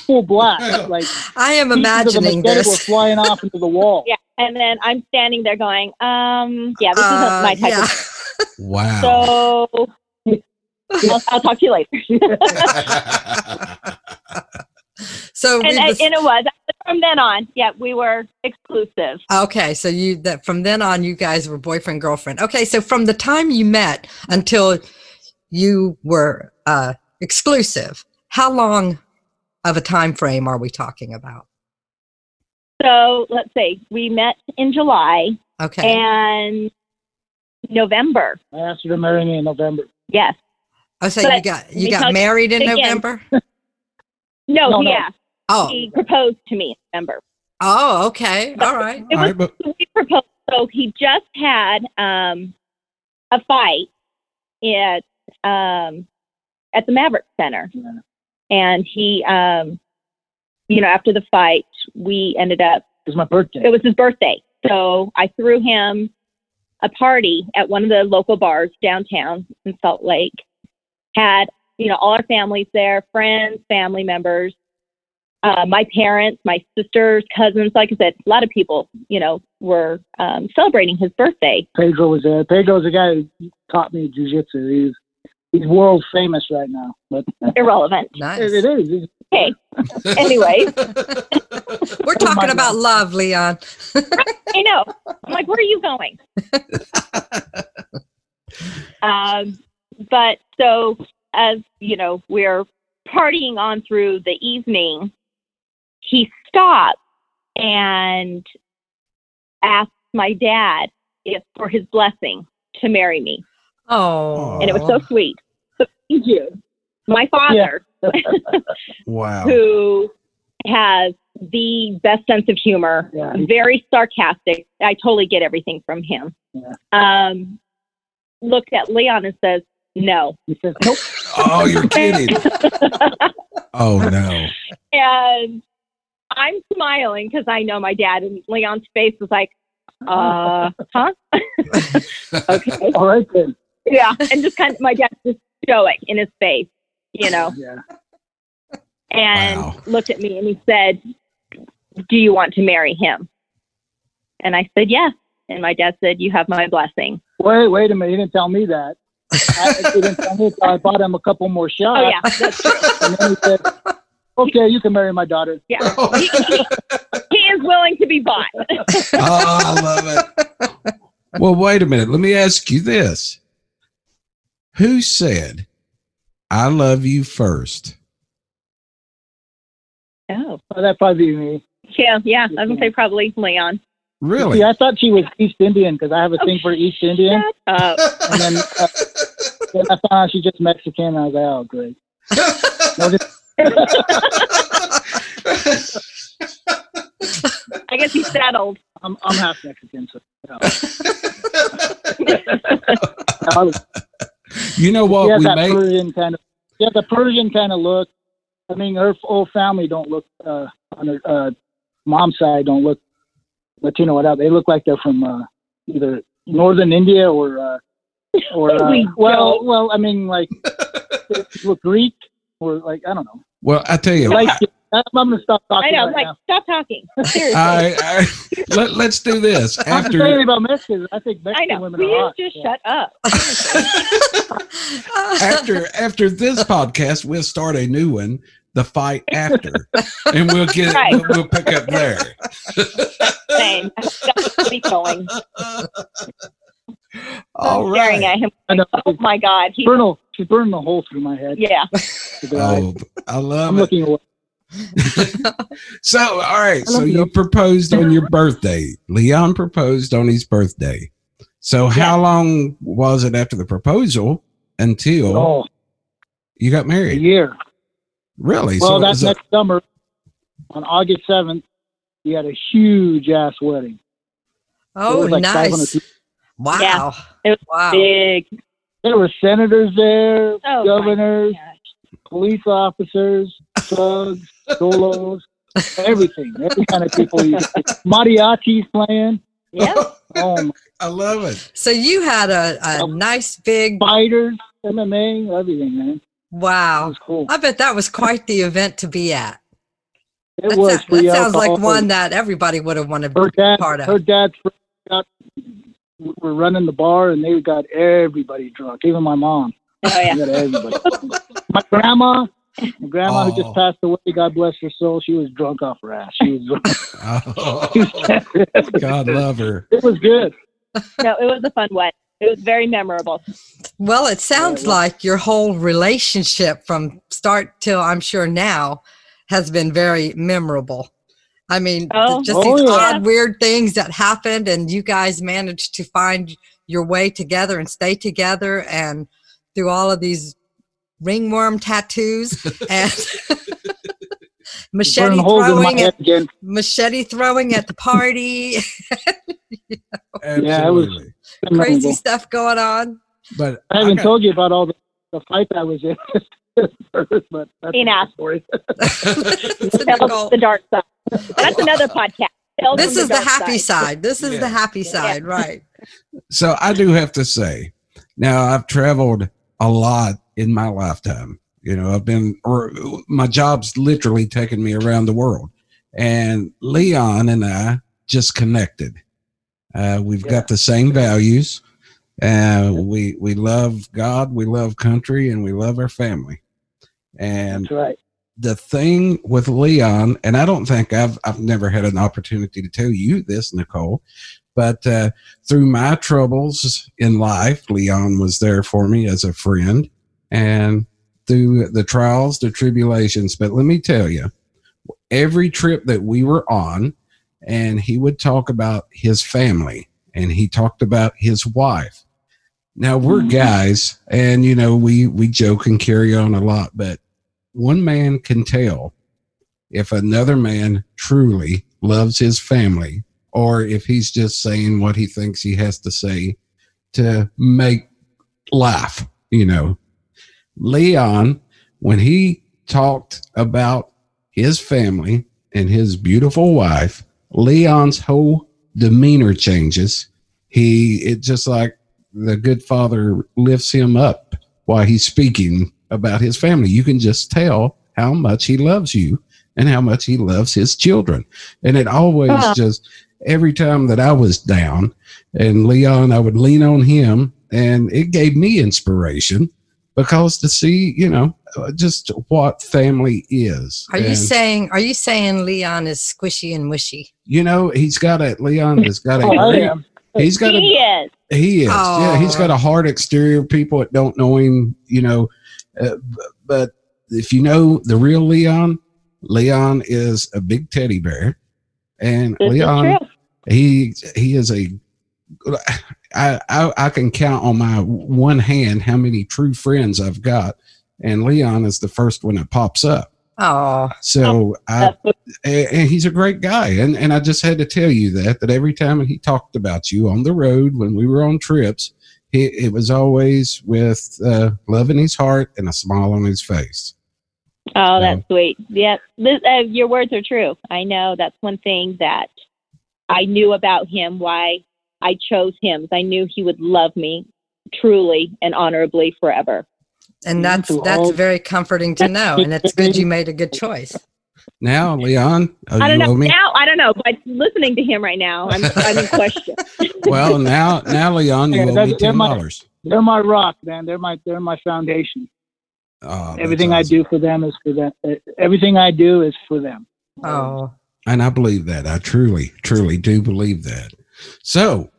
full blast, like I am pieces of the imagining were this. flying off into the wall. yeah, and then I'm standing there going, um, yeah, this Uh, isn't my type yeah. of. wow. So I'll, I'll talk to you later. So and, was- and it was from then on. Yeah, we were exclusive. okay, so you that from then on you guys were boyfriend girlfriend. Okay, so from the time you met until you were uh, exclusive, how long of a time frame are we talking about? So let's say we met in July Okay, and November. I asked her to marry me in November. Yes. oh, so but you got you got married in again. November. No, No, no. yeah. Oh, He proposed to me in November. oh, okay, all right. It was right, but we proposed. So he just had um, a fight at um, at the Maverik Center, Yeah. and he, um, you know, after the fight, we ended up. It was my birthday. It was his birthday, so I threw him a party at one of the local bars downtown in Salt Lake. Had you know all our families there, friends, family members, uh, my parents, my sisters, cousins. Like I said, a lot of people, you know, were um, celebrating his birthday. Pedro was there. Pedro Pedro's the guy who taught me jujitsu. He's he's world famous right now. But Irrelevant. Nice. it, it is. Okay. Anyway, We're talking about love, Leon. I know. I'm like, where are you going? um, but so as you know, we're partying on through the evening. He stopped and asked my dad if for his blessing to marry me, Oh, and it was so sweet. So thank you, my father, wow. who has the best sense of humor, Yeah. very sarcastic. I totally get everything from him. Yeah. Um, looked at Leon and says, "No," He says, nope. Oh, you're kidding. Oh no. and I'm smiling because I know my dad. And Leon's face was like, "Uh, huh?" okay, All right then. yeah, and just kind of my dad's just stoic in his face, you know. Yeah. and Wow. looked at me and he said, Do you want to marry him? And I said, Yes. And my dad said, You have my blessing. Wait, wait a minute. He didn't tell me that. I, didn't tell me until I bought him a couple more shots. Oh, yeah, that's true. And then he said, okay, you can marry my daughter. Yeah. He, he, he is willing to be bought. Oh, I love it. Well, wait a minute. Let me ask you this. Who said, I love you first? oh. Oh, that'd probably be me. Yeah, yeah. I would say probably Leon. Really? See, I thought she was East Indian because I have a thing for East Indian. Shut up. And then, uh, then I found out she's just Mexican. And I was like, oh, great. No, just, I guess he's settled. I'm, I'm half Mexican. So, you know. You know she what has we that made? Persian kind of. She has a Persian kind of look. I mean, her whole family don't look uh, on her uh, mom's side don't look Latino without. They look like they're from uh, either northern India or uh, or uh, We well, don't. well, I mean, like look Greek or like I don't know. Well, I tell you, Like I, I'm gonna stop talking. I know. right Like, now. stop talking. Seriously. I, I let, let's do this after. I'm after. saying about Mexicans. I think I Mexican know. women Will are you hot. just Yeah. shut up? after after this podcast, we'll start a new one, the fight after, and we'll get Right. we'll, we'll pick up there. Same. That's going. All I'm staring at him. I. Oh my God. He, Burn a, she's burning a hole through my head. yeah. Oh, I love I'm it. looking away. So, all right. So you you. proposed on your birthday. Leon proposed on his birthday. So, how long was it after the proposal until Oh, you got married? a year. Really? Well, so, that was a- next summer, on August 7th, we had a huge ass wedding. Oh, like nice. Wow. Yeah. It was wow. Big. There were senators there, Oh, governors, police officers, thugs, solos, everything. Every kind of people. You, mariachis playing. Yeah. Oh, my. I love it. So you had a, a Oh. nice big fighters, MMA, everything, man. Wow. was cool. I bet that was quite the event to be at. It That, was. sou- that sounds like one that everybody would have wanted to be dad, part of. her dad's friends got, were running the bar, and they got everybody drunk, even my mom. Oh, yeah. Got everybody. my grandma, my grandma who Oh. just passed away, God bless her soul, she was drunk off her ass. She was Oh. God love her. it was good. No, it was a fun wedding. It was very memorable. Well, it sounds well- like your whole relationship from start till I'm sure now has been very memorable. I mean, Oh. just Oh, these yeah. odd, weird things that happened, and you guys managed to find your way together and stay together, and through all of these ringworm tattoos and machete Burning holes in my throwing at again. machete throwing at the party, Yeah, it was- Absolutely. crazy stuff going on. But I haven't got- told you about all the, the fight I was in. first, but that's Enough. story. It's Tell the dark side. That's another podcast. Tales this is the dark happy side. This is Yeah. the happy side, right? So I do have to say, now I've traveled a lot in my lifetime. You know, I've been, or my job's literally taken me around the world. And Leon and I just connected. Uh, we've Yeah. got the same values. Uh, we we love God, we love country, and we love our family. And That's right. the thing with Leon, and I don't think I've I've never had an opportunity to tell you this, Nicole, but uh, through my troubles in life, Leon was there for me as a friend, and through the trials, the tribulations. But let me tell you, every trip that we were on, and he would talk about his family, and he talked about his wife. Now we're Mhm. guys, and you know we we joke and carry on a lot, but one man can tell if another man truly loves his family or if he's just saying what he thinks he has to say to make life, you know. Leon, when he talked about his family and his beautiful wife, Leon's whole demeanor changes. He, it just like the good father lifts him up while he's speaking about his family. You can just tell how much he loves you and how much he loves his children. And it always Uh-huh. just, every time that I was down and Leon, I would lean on him and it gave me inspiration because to see, you know, uh, just what family is. Are you saying are you saying Leon is squishy and wishy? you know, he's got a, Leon has got a, Oh, I great- am. he's got a, He is. he is. Yeah, he's Aw. got a hard exterior. People that don't know him, you know, uh, but if you know the real Leon, Leon is a big teddy bear, and This Leon he he is a. I, I I can count on my one hand how many true friends I've got, and Leon is the first one that pops up. Oh, So I That's what- and, and he's a great guy. And and i just had to tell you that that every time he talked about you on the road when we were on trips he, it was always with uh, love in his heart and a smile on his face Oh, that's sweet. Yep. This, uh, your words are true. I know that's one thing that I knew about him, why I chose him. I knew he would love me truly and honorably forever. and that's that's very comforting to know, and it's good you made a good choice. Now leon oh, I don't you know me now. I don't know, but listening to him right now, I'm, I'm in question. well now now leon you Yeah, owe that's- me they're ten my- dollars They're my rock, man. They're my they're my foundation. oh, Everything I do for them is for them. Everything I do is for them. Oh, and i believe that i truly truly do believe that so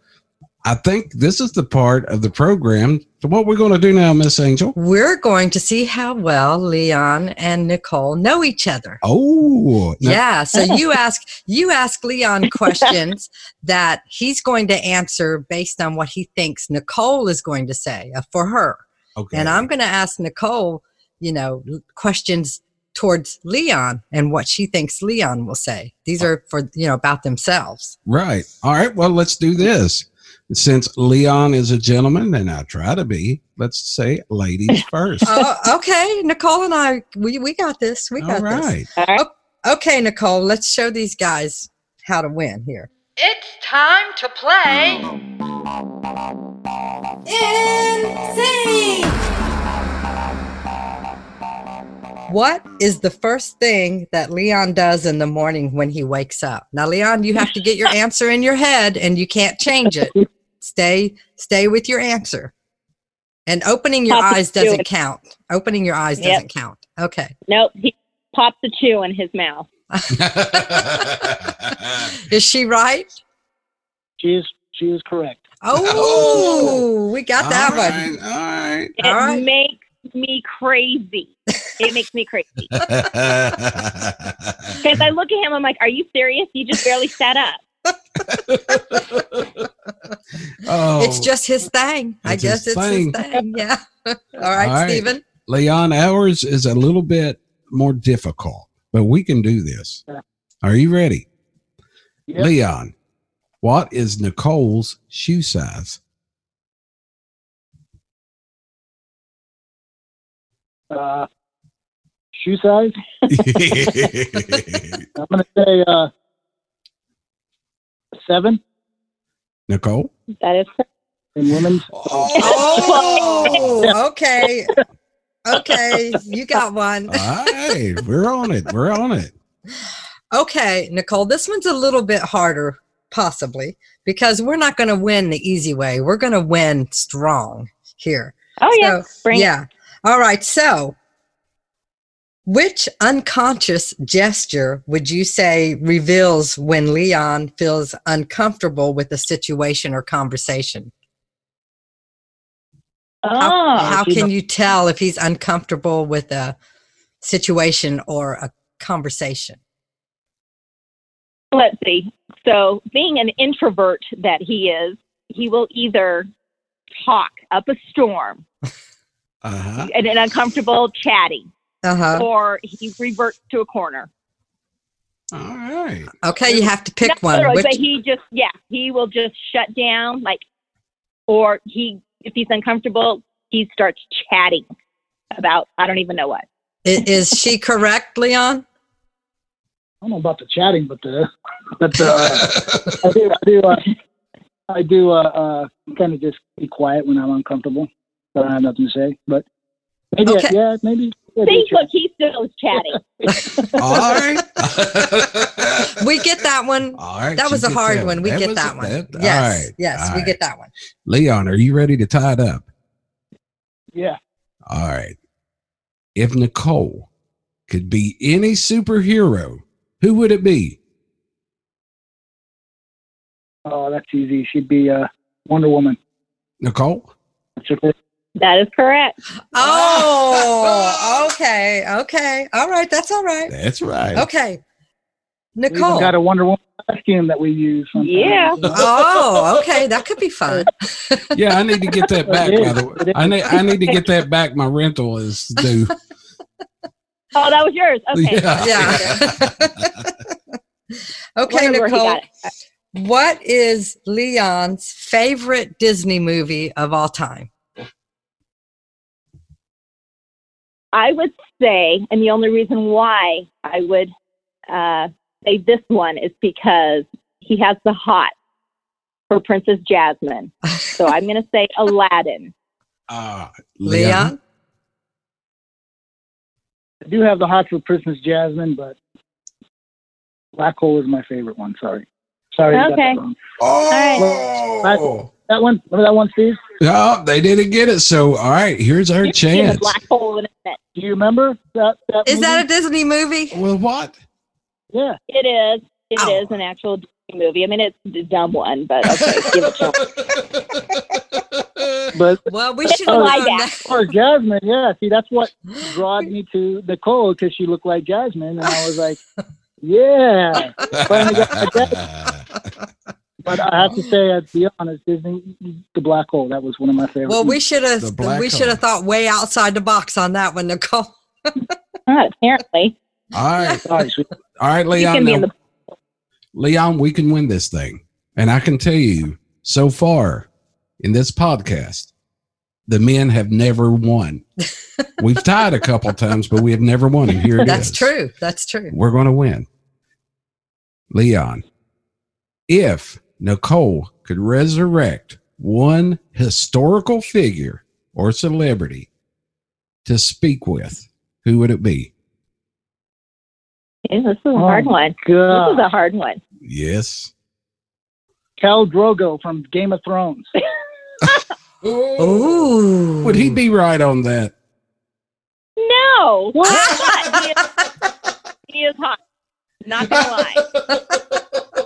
i think this is the part of the program so what we're going to do now miss angel we're going to see how well Leon and Nicole know each other. oh now- Yeah, so you ask you ask Leon questions that he's going to answer based on what he thinks Nicole is going to say uh, for her. okay And I'm going to ask Nicole, you know, questions towards Leon and what she thinks Leon will say. These are for, you know, about themselves. Right. All right. Well, let's do this. Since Leon is a gentleman, and I try to be, let's say ladies first. oh, okay. Nicole and I, we, we got this. We All got this. right. All right. Okay, Nicole, let's show these guys how to win here. It's time to play. Insane! What is the first thing that Leon does in the morning when he wakes up? Now, Leon, you have to get your answer in your head and you can't change it. Stay stay with your answer. And opening your Pop eyes doesn't chew. count. Opening your eyes Yep. doesn't count. Okay. Nope. He pops a chew in his mouth. Is she right? She is she is correct. Oh, oh, we got that All one. All right. It All right. makes me crazy. It makes me crazy. Because I look at him, I'm like, are you serious? You just barely sat up. Oh, It's just his thing. I guess his it's thing. his thing. Yeah. All right, All right. Stephen. Leon. Ours is a little bit more difficult, but we can do this. Are you ready, Yep. Leon? What is Nicole's shoe size? Uh, shoe size. I'm gonna say uh, seven Nicole. That is correct. in women's. Oh, okay. Okay, you got one. All right, we're on it. We're on it. Okay, Nicole, this one's a little bit harder, possibly, because we're not going to win the easy way. We're going to win strong here. Oh, yeah. So, Bring yeah. All right. So, which unconscious gesture would you say reveals when Leon feels uncomfortable with a situation or conversation? How, Oh, how can you tell if he's uncomfortable with a situation or a conversation? let's see. So, being an introvert that he is, he will either talk up a storm Uh huh. and an uncomfortable chatty, Uh huh. or he reverts to a corner. All right. Okay, you have to pick Not one. Which, but he just yeah, he will just shut down like, or he if he's uncomfortable, he starts chatting about I don't even know what. Is, is she correct, Leon? I don't know about the chatting, but the but uh, I do I do uh, I do uh, uh, kind of just be quiet when I'm uncomfortable. So I don't have nothing to say. But maybe Okay. yeah, maybe. Yeah, See, do chat. look, he still is chatting. All right. We get that one. All right. That was a hard that one. We get that one. that- yes, all right. yes, all we right. get that one. Leon, are you ready to tie it up? Yeah. All right. If Nicole could be any superhero, who would it be? Oh, that's easy. She'd be uh, Wonder Woman. Nicole? That's her that is correct. Oh, okay, okay. All right, that's all right. That's right. Okay. Nicole. We even got a Wonder Woman costume that we use. sometimes. Yeah. Oh, okay. That could be fun. Yeah, I need to get that back. By the way, I need I need to get that back. My rental is due. Oh, that was yours. Okay. Yeah. Okay, Wonder Nicole. What is Leon's favorite Disney movie of all time? I would say, and the only reason why I would uh, say this one is because he has the hot for Princess Jasmine. So I'm going to say Aladdin. Uh, Leon? I do have the hot for Princess Jasmine, but Black Hole is my favorite one. Sorry. Sorry. Okay. that wrong. Oh. That one? Remember that one, Steve? No, they didn't get it. So, all right, here's our You've a chance. black hole in a minute. Do you remember that? that Is that a? Disney movie? Well, what? Yeah. It is. It oh. is Oh. an actual Disney movie. I mean, it's a dumb one, but okay, give it to. But Well, we should have like that. that. or Jasmine, yeah. See, that's what brought me to Nicole because she looked like Jasmine, and I was like, yeah. Finally got my dad. But I have to say, to be honest, Disney, the Black Hole, that was one of my favorites. Well, we should have we should have thought way outside the box on that one, Nicole. Apparently, All right, all right, you Leon. can be in now- the. Leon, we can win this thing. And I can tell you, so far in this podcast, the men have never won. We've tied a couple times, but we have never won. And here it is. That's true. That's true. We're going to win. Leon, if Nicole could resurrect one historical figure or celebrity to speak with, who would it be? Yeah, this is a Oh, hard one. This is a hard one. Yes. Khal Drogo from Game of Thrones. Ooh. Would he be right on that? No, what? he, is, he is hot. Not gonna lie.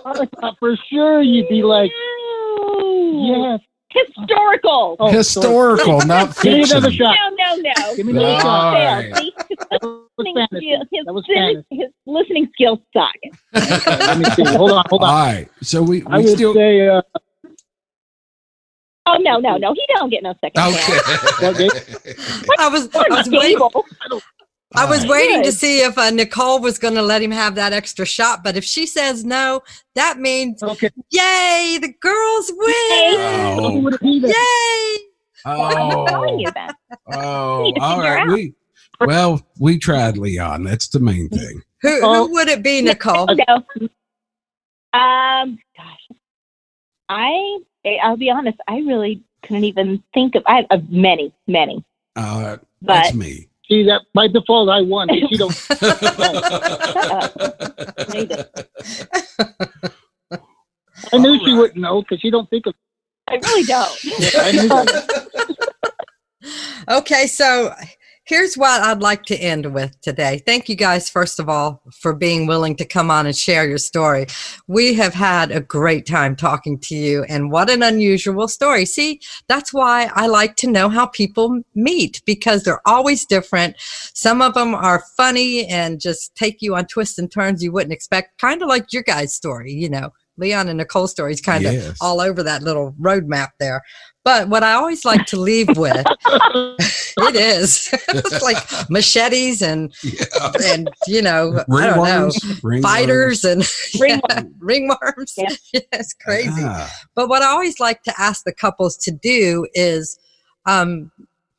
I for sure you'd be like, yes. historical. Oh, Historical, not Give me another fiction. shot. No, no, no. Give me another shot. Alright. See, his That was listening skill- his, That was his, his listening skills suck. Let me see. Hold on, hold on. right. So we, I we would still. say uh, Oh no, no, no. He don't get no second chance. Okay. I was I was waiting Gable. I was All right. waiting to see if uh, Nicole was going to let him have that extra shot, but if she says no, that means okay. yay, the girls win! So Oh, would it be then? Yay! Oh, you oh, need to all figure right. out. We, well, we tried Leon. That's the main thing. Who, Oh. who would it be, Nicole? So, um, gosh, I I'll be honest. I really couldn't even think of. I have many, many, Uh, but that's me. See that by default I won. If you don't, I knew she wouldn't know because she don't think of. I really don't. I knew that. Okay, so here's what I'd like to end with today. Thank you guys, first of all, for being willing to come on and share your story. We have had a great time talking to you, and what an unusual story. See, that's why I like to know how people meet because they're always different. Some of them are funny and just take you on twists and turns you wouldn't expect, kind of like your guys' story, you know. Leon and Nicole's story is kind of Yes. all over that little roadmap there. But what I always like to leave with, it is it's like machetes and Yeah. and you know I don't know fighters and Ringworm. ringworms. Yeah. Yeah, it's crazy. Ah, But what I always like to ask the couples to do is, um,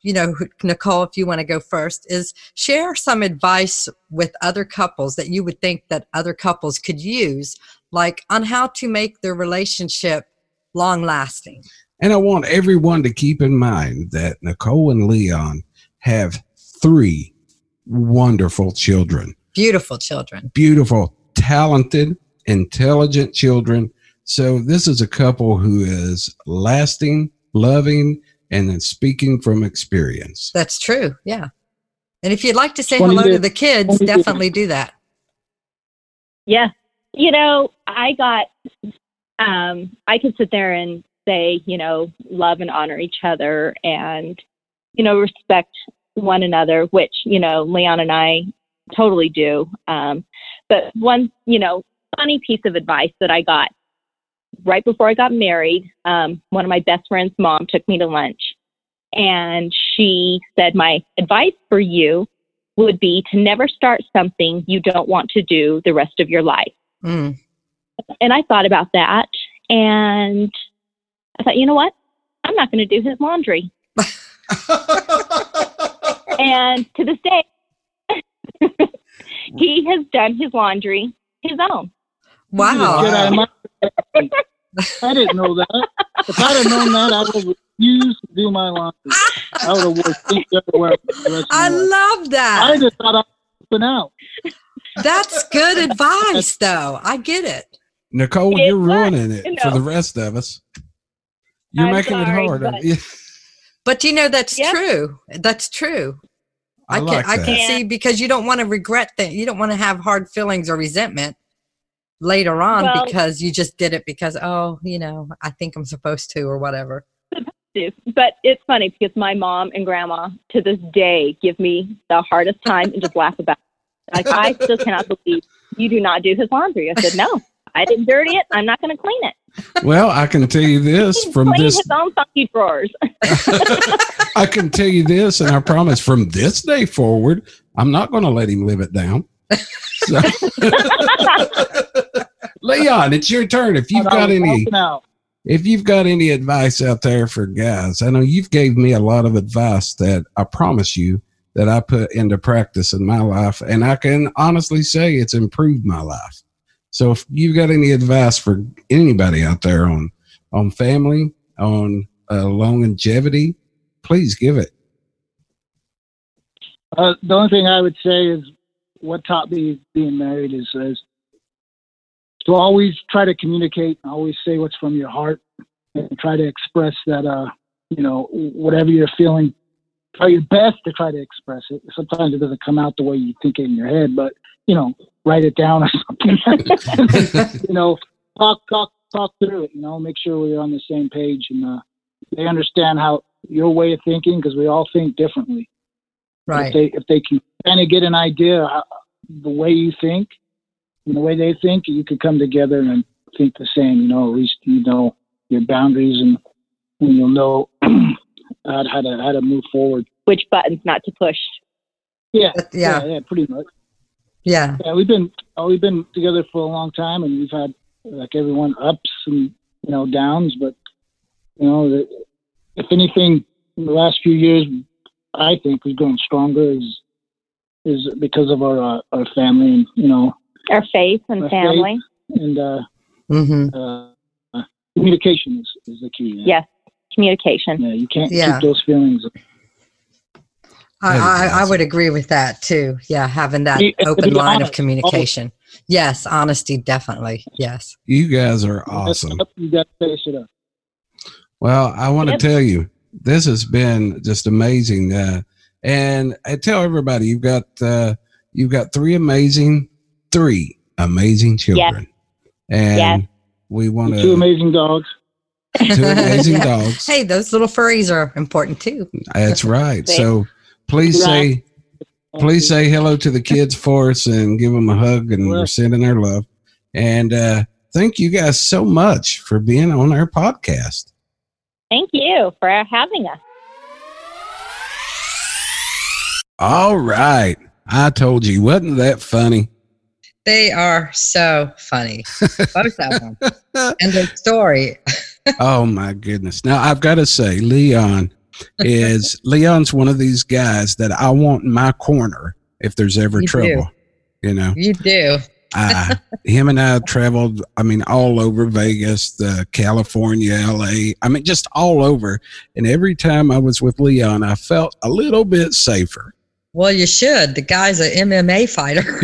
you know, Nicole, if you want to go first, is share some advice with other couples that you would think that other couples could use, like on how to make their relationship long lasting. And I want everyone to keep in mind that Nicole and Leon have three wonderful children. Beautiful children. beautiful, talented, intelligent children. So this is a couple who is lasting, loving, and then speaking from experience. That's true. Yeah. And if you'd like to say hello to the kids, definitely do that. Yeah. You know, I got, um, I could sit there and say, you know, love and honor each other and, you know, respect one another, which, you know, Leon and I totally do. Um, but one, you know, funny piece of advice that I got right before I got married, um, one of my best friend's mom took me to lunch and she said, My advice for you would be to never start something you don't want to do the rest of your life. Mm. And I thought about that and I thought, you know what? I'm not going to do his laundry. And to this day, he has done his laundry his own. Wow. Get out of my- I didn't know that. If I'd have known that, I would refuse to do my laundry. I would have worn pink everywhere. for the rest of I my life. love I just thought I was open out. That's good advice, though. I get it. Nicole, It you're was, ruining it you for the rest of us. You're I'm making sorry, it hard. but- But you know that's Yep. true. That's true. I, I can like I can Yeah. see because you don't want to regret that. You don't want to have hard feelings or resentment later on Well- because you just did it because oh, you know, I think I'm supposed to or whatever. But it's funny because my mom and grandma to this day give me the hardest time and just laugh about it. Like, I still cannot believe you do not do his laundry. I said, no, I didn't dirty it. I'm not going to clean it. Well, I can tell you this from this. his own funky drawers. I can tell you this, and I promise from this day forward, I'm not going to let him live it down. So, Leon, it's your turn. If you've got any, if you've got any advice out there for guys, I know you've gave me a lot of advice that I promise you that I put into practice in my life, and I can honestly say it's improved my life. So if you've got any advice for anybody out there on on family, on uh, longevity, please give it. Uh, the only thing I would say is what taught me being married is, is to always try to communicate, always say what's from your heart, and try to express that, uh, you know, whatever you're feeling. Try your best to try to express it. Sometimes it doesn't come out the way you think it in your head, but you know, write it down or something. you know, talk, talk, talk through it. You know, make sure we're on the same page and uh, they understand how your way of thinking because we all think differently Right. if they if they can kind of get an idea how, the way you think and the way they think, you could come together and think the same. You know, at least you know your boundaries and, and you'll know how, to- how to move forward. Which buttons not to push. Yeah, yeah. yeah, yeah, pretty much. Yeah. Yeah, we've been oh, we've been together for a long time, and we've had like everyone ups and you know downs. But you know, the, if anything, in the last few years, I think we've grown stronger is is because of our uh, our family and you know Our faith and Our family. and uh, hmm uh, uh, communication is, is the key. Yeah. Yes. Communication. Yeah, you can't Yeah. keep those feelings. I, I, I would agree with that too. Yeah, having that Be- open be line of honest, communication. Yes, honesty, definitely. Yes. You guys are awesome. You got to face it up. Well, I want to tell you, this has been just amazing. Uh, and I tell everybody, you've got uh, you've got three amazing, three amazing children, yes. and Yes. we want Two to amazing dogs. two amazing Yeah. dogs. Hey, those little furries are important too. That's right. So please say please say hello to the kids for us and give them a hug, and we're sending their love. And uh, thank you guys so much for being on our podcast. Thank you for having us. All right. I told you, wasn't that funny? They are so funny, both of them, and their story. oh my goodness! Now I've got to say, Leon is Leon's one of these guys that I want in my corner if there's ever You trouble. do. You know, You do. uh, him and I traveled. I mean, all over Vegas, the California, L.A. I mean, just all over. And every time I was with Leon, I felt a little bit safer. Well, you should. The guy's an MMA fighter,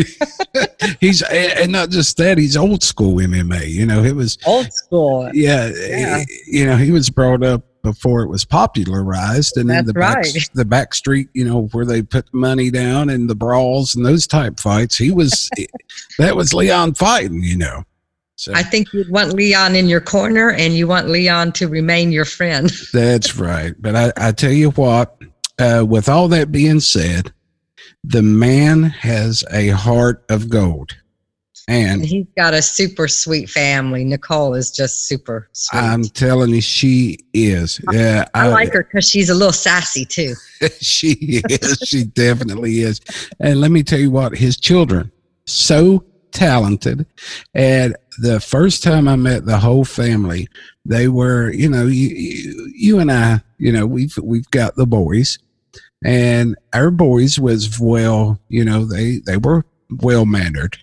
He's and not just that, he's old school MMA. You know, it was old school. yeah, Yeah. you know, he was brought up before it was popularized, and then That's the back, right. the back street, you know, where they put money down and the brawls and those type fights. He was that was Leon fighting, you know. So I think you'd want Leon in your corner, and you want Leon to remain your friend. that's right. But I, I tell you what, uh, with all that being said, the man has a heart of gold, And he's got a super sweet family. Nicole is just super sweet. I'm telling you, she is. Yeah, I like her because she's a little sassy too. she is. She definitely is. And let me tell you what, his children, so talented. And the first time I met the whole family, they were, you know, you, you, you and I, you know, we've we've got the boys, and our boys was well, you know, they they were well mannered,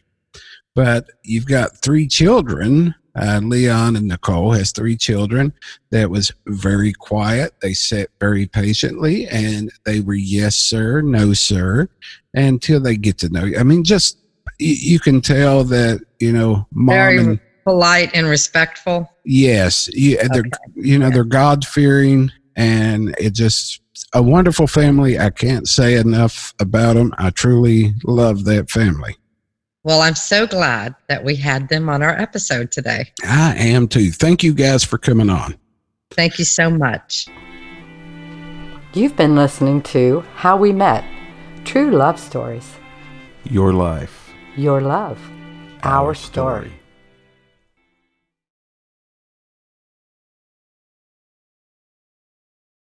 but you've got three children. Uh, Leon and Nicole has three children that was very quiet. They sat very patiently and they were yes, sir, no, sir, until they get to know you. I mean, just you, you can tell that, you know, mom Very and polite and respectful. yes, you, they're, you know, they're God fearing and it just a wonderful family. I can't say enough about them. I truly love that family. Well, I'm so glad that we had them on our episode today. I am too. Thank you guys for coming on. Thank you so much. You've been listening to How We Met True Love Stories. Your life, Your love. Our, story.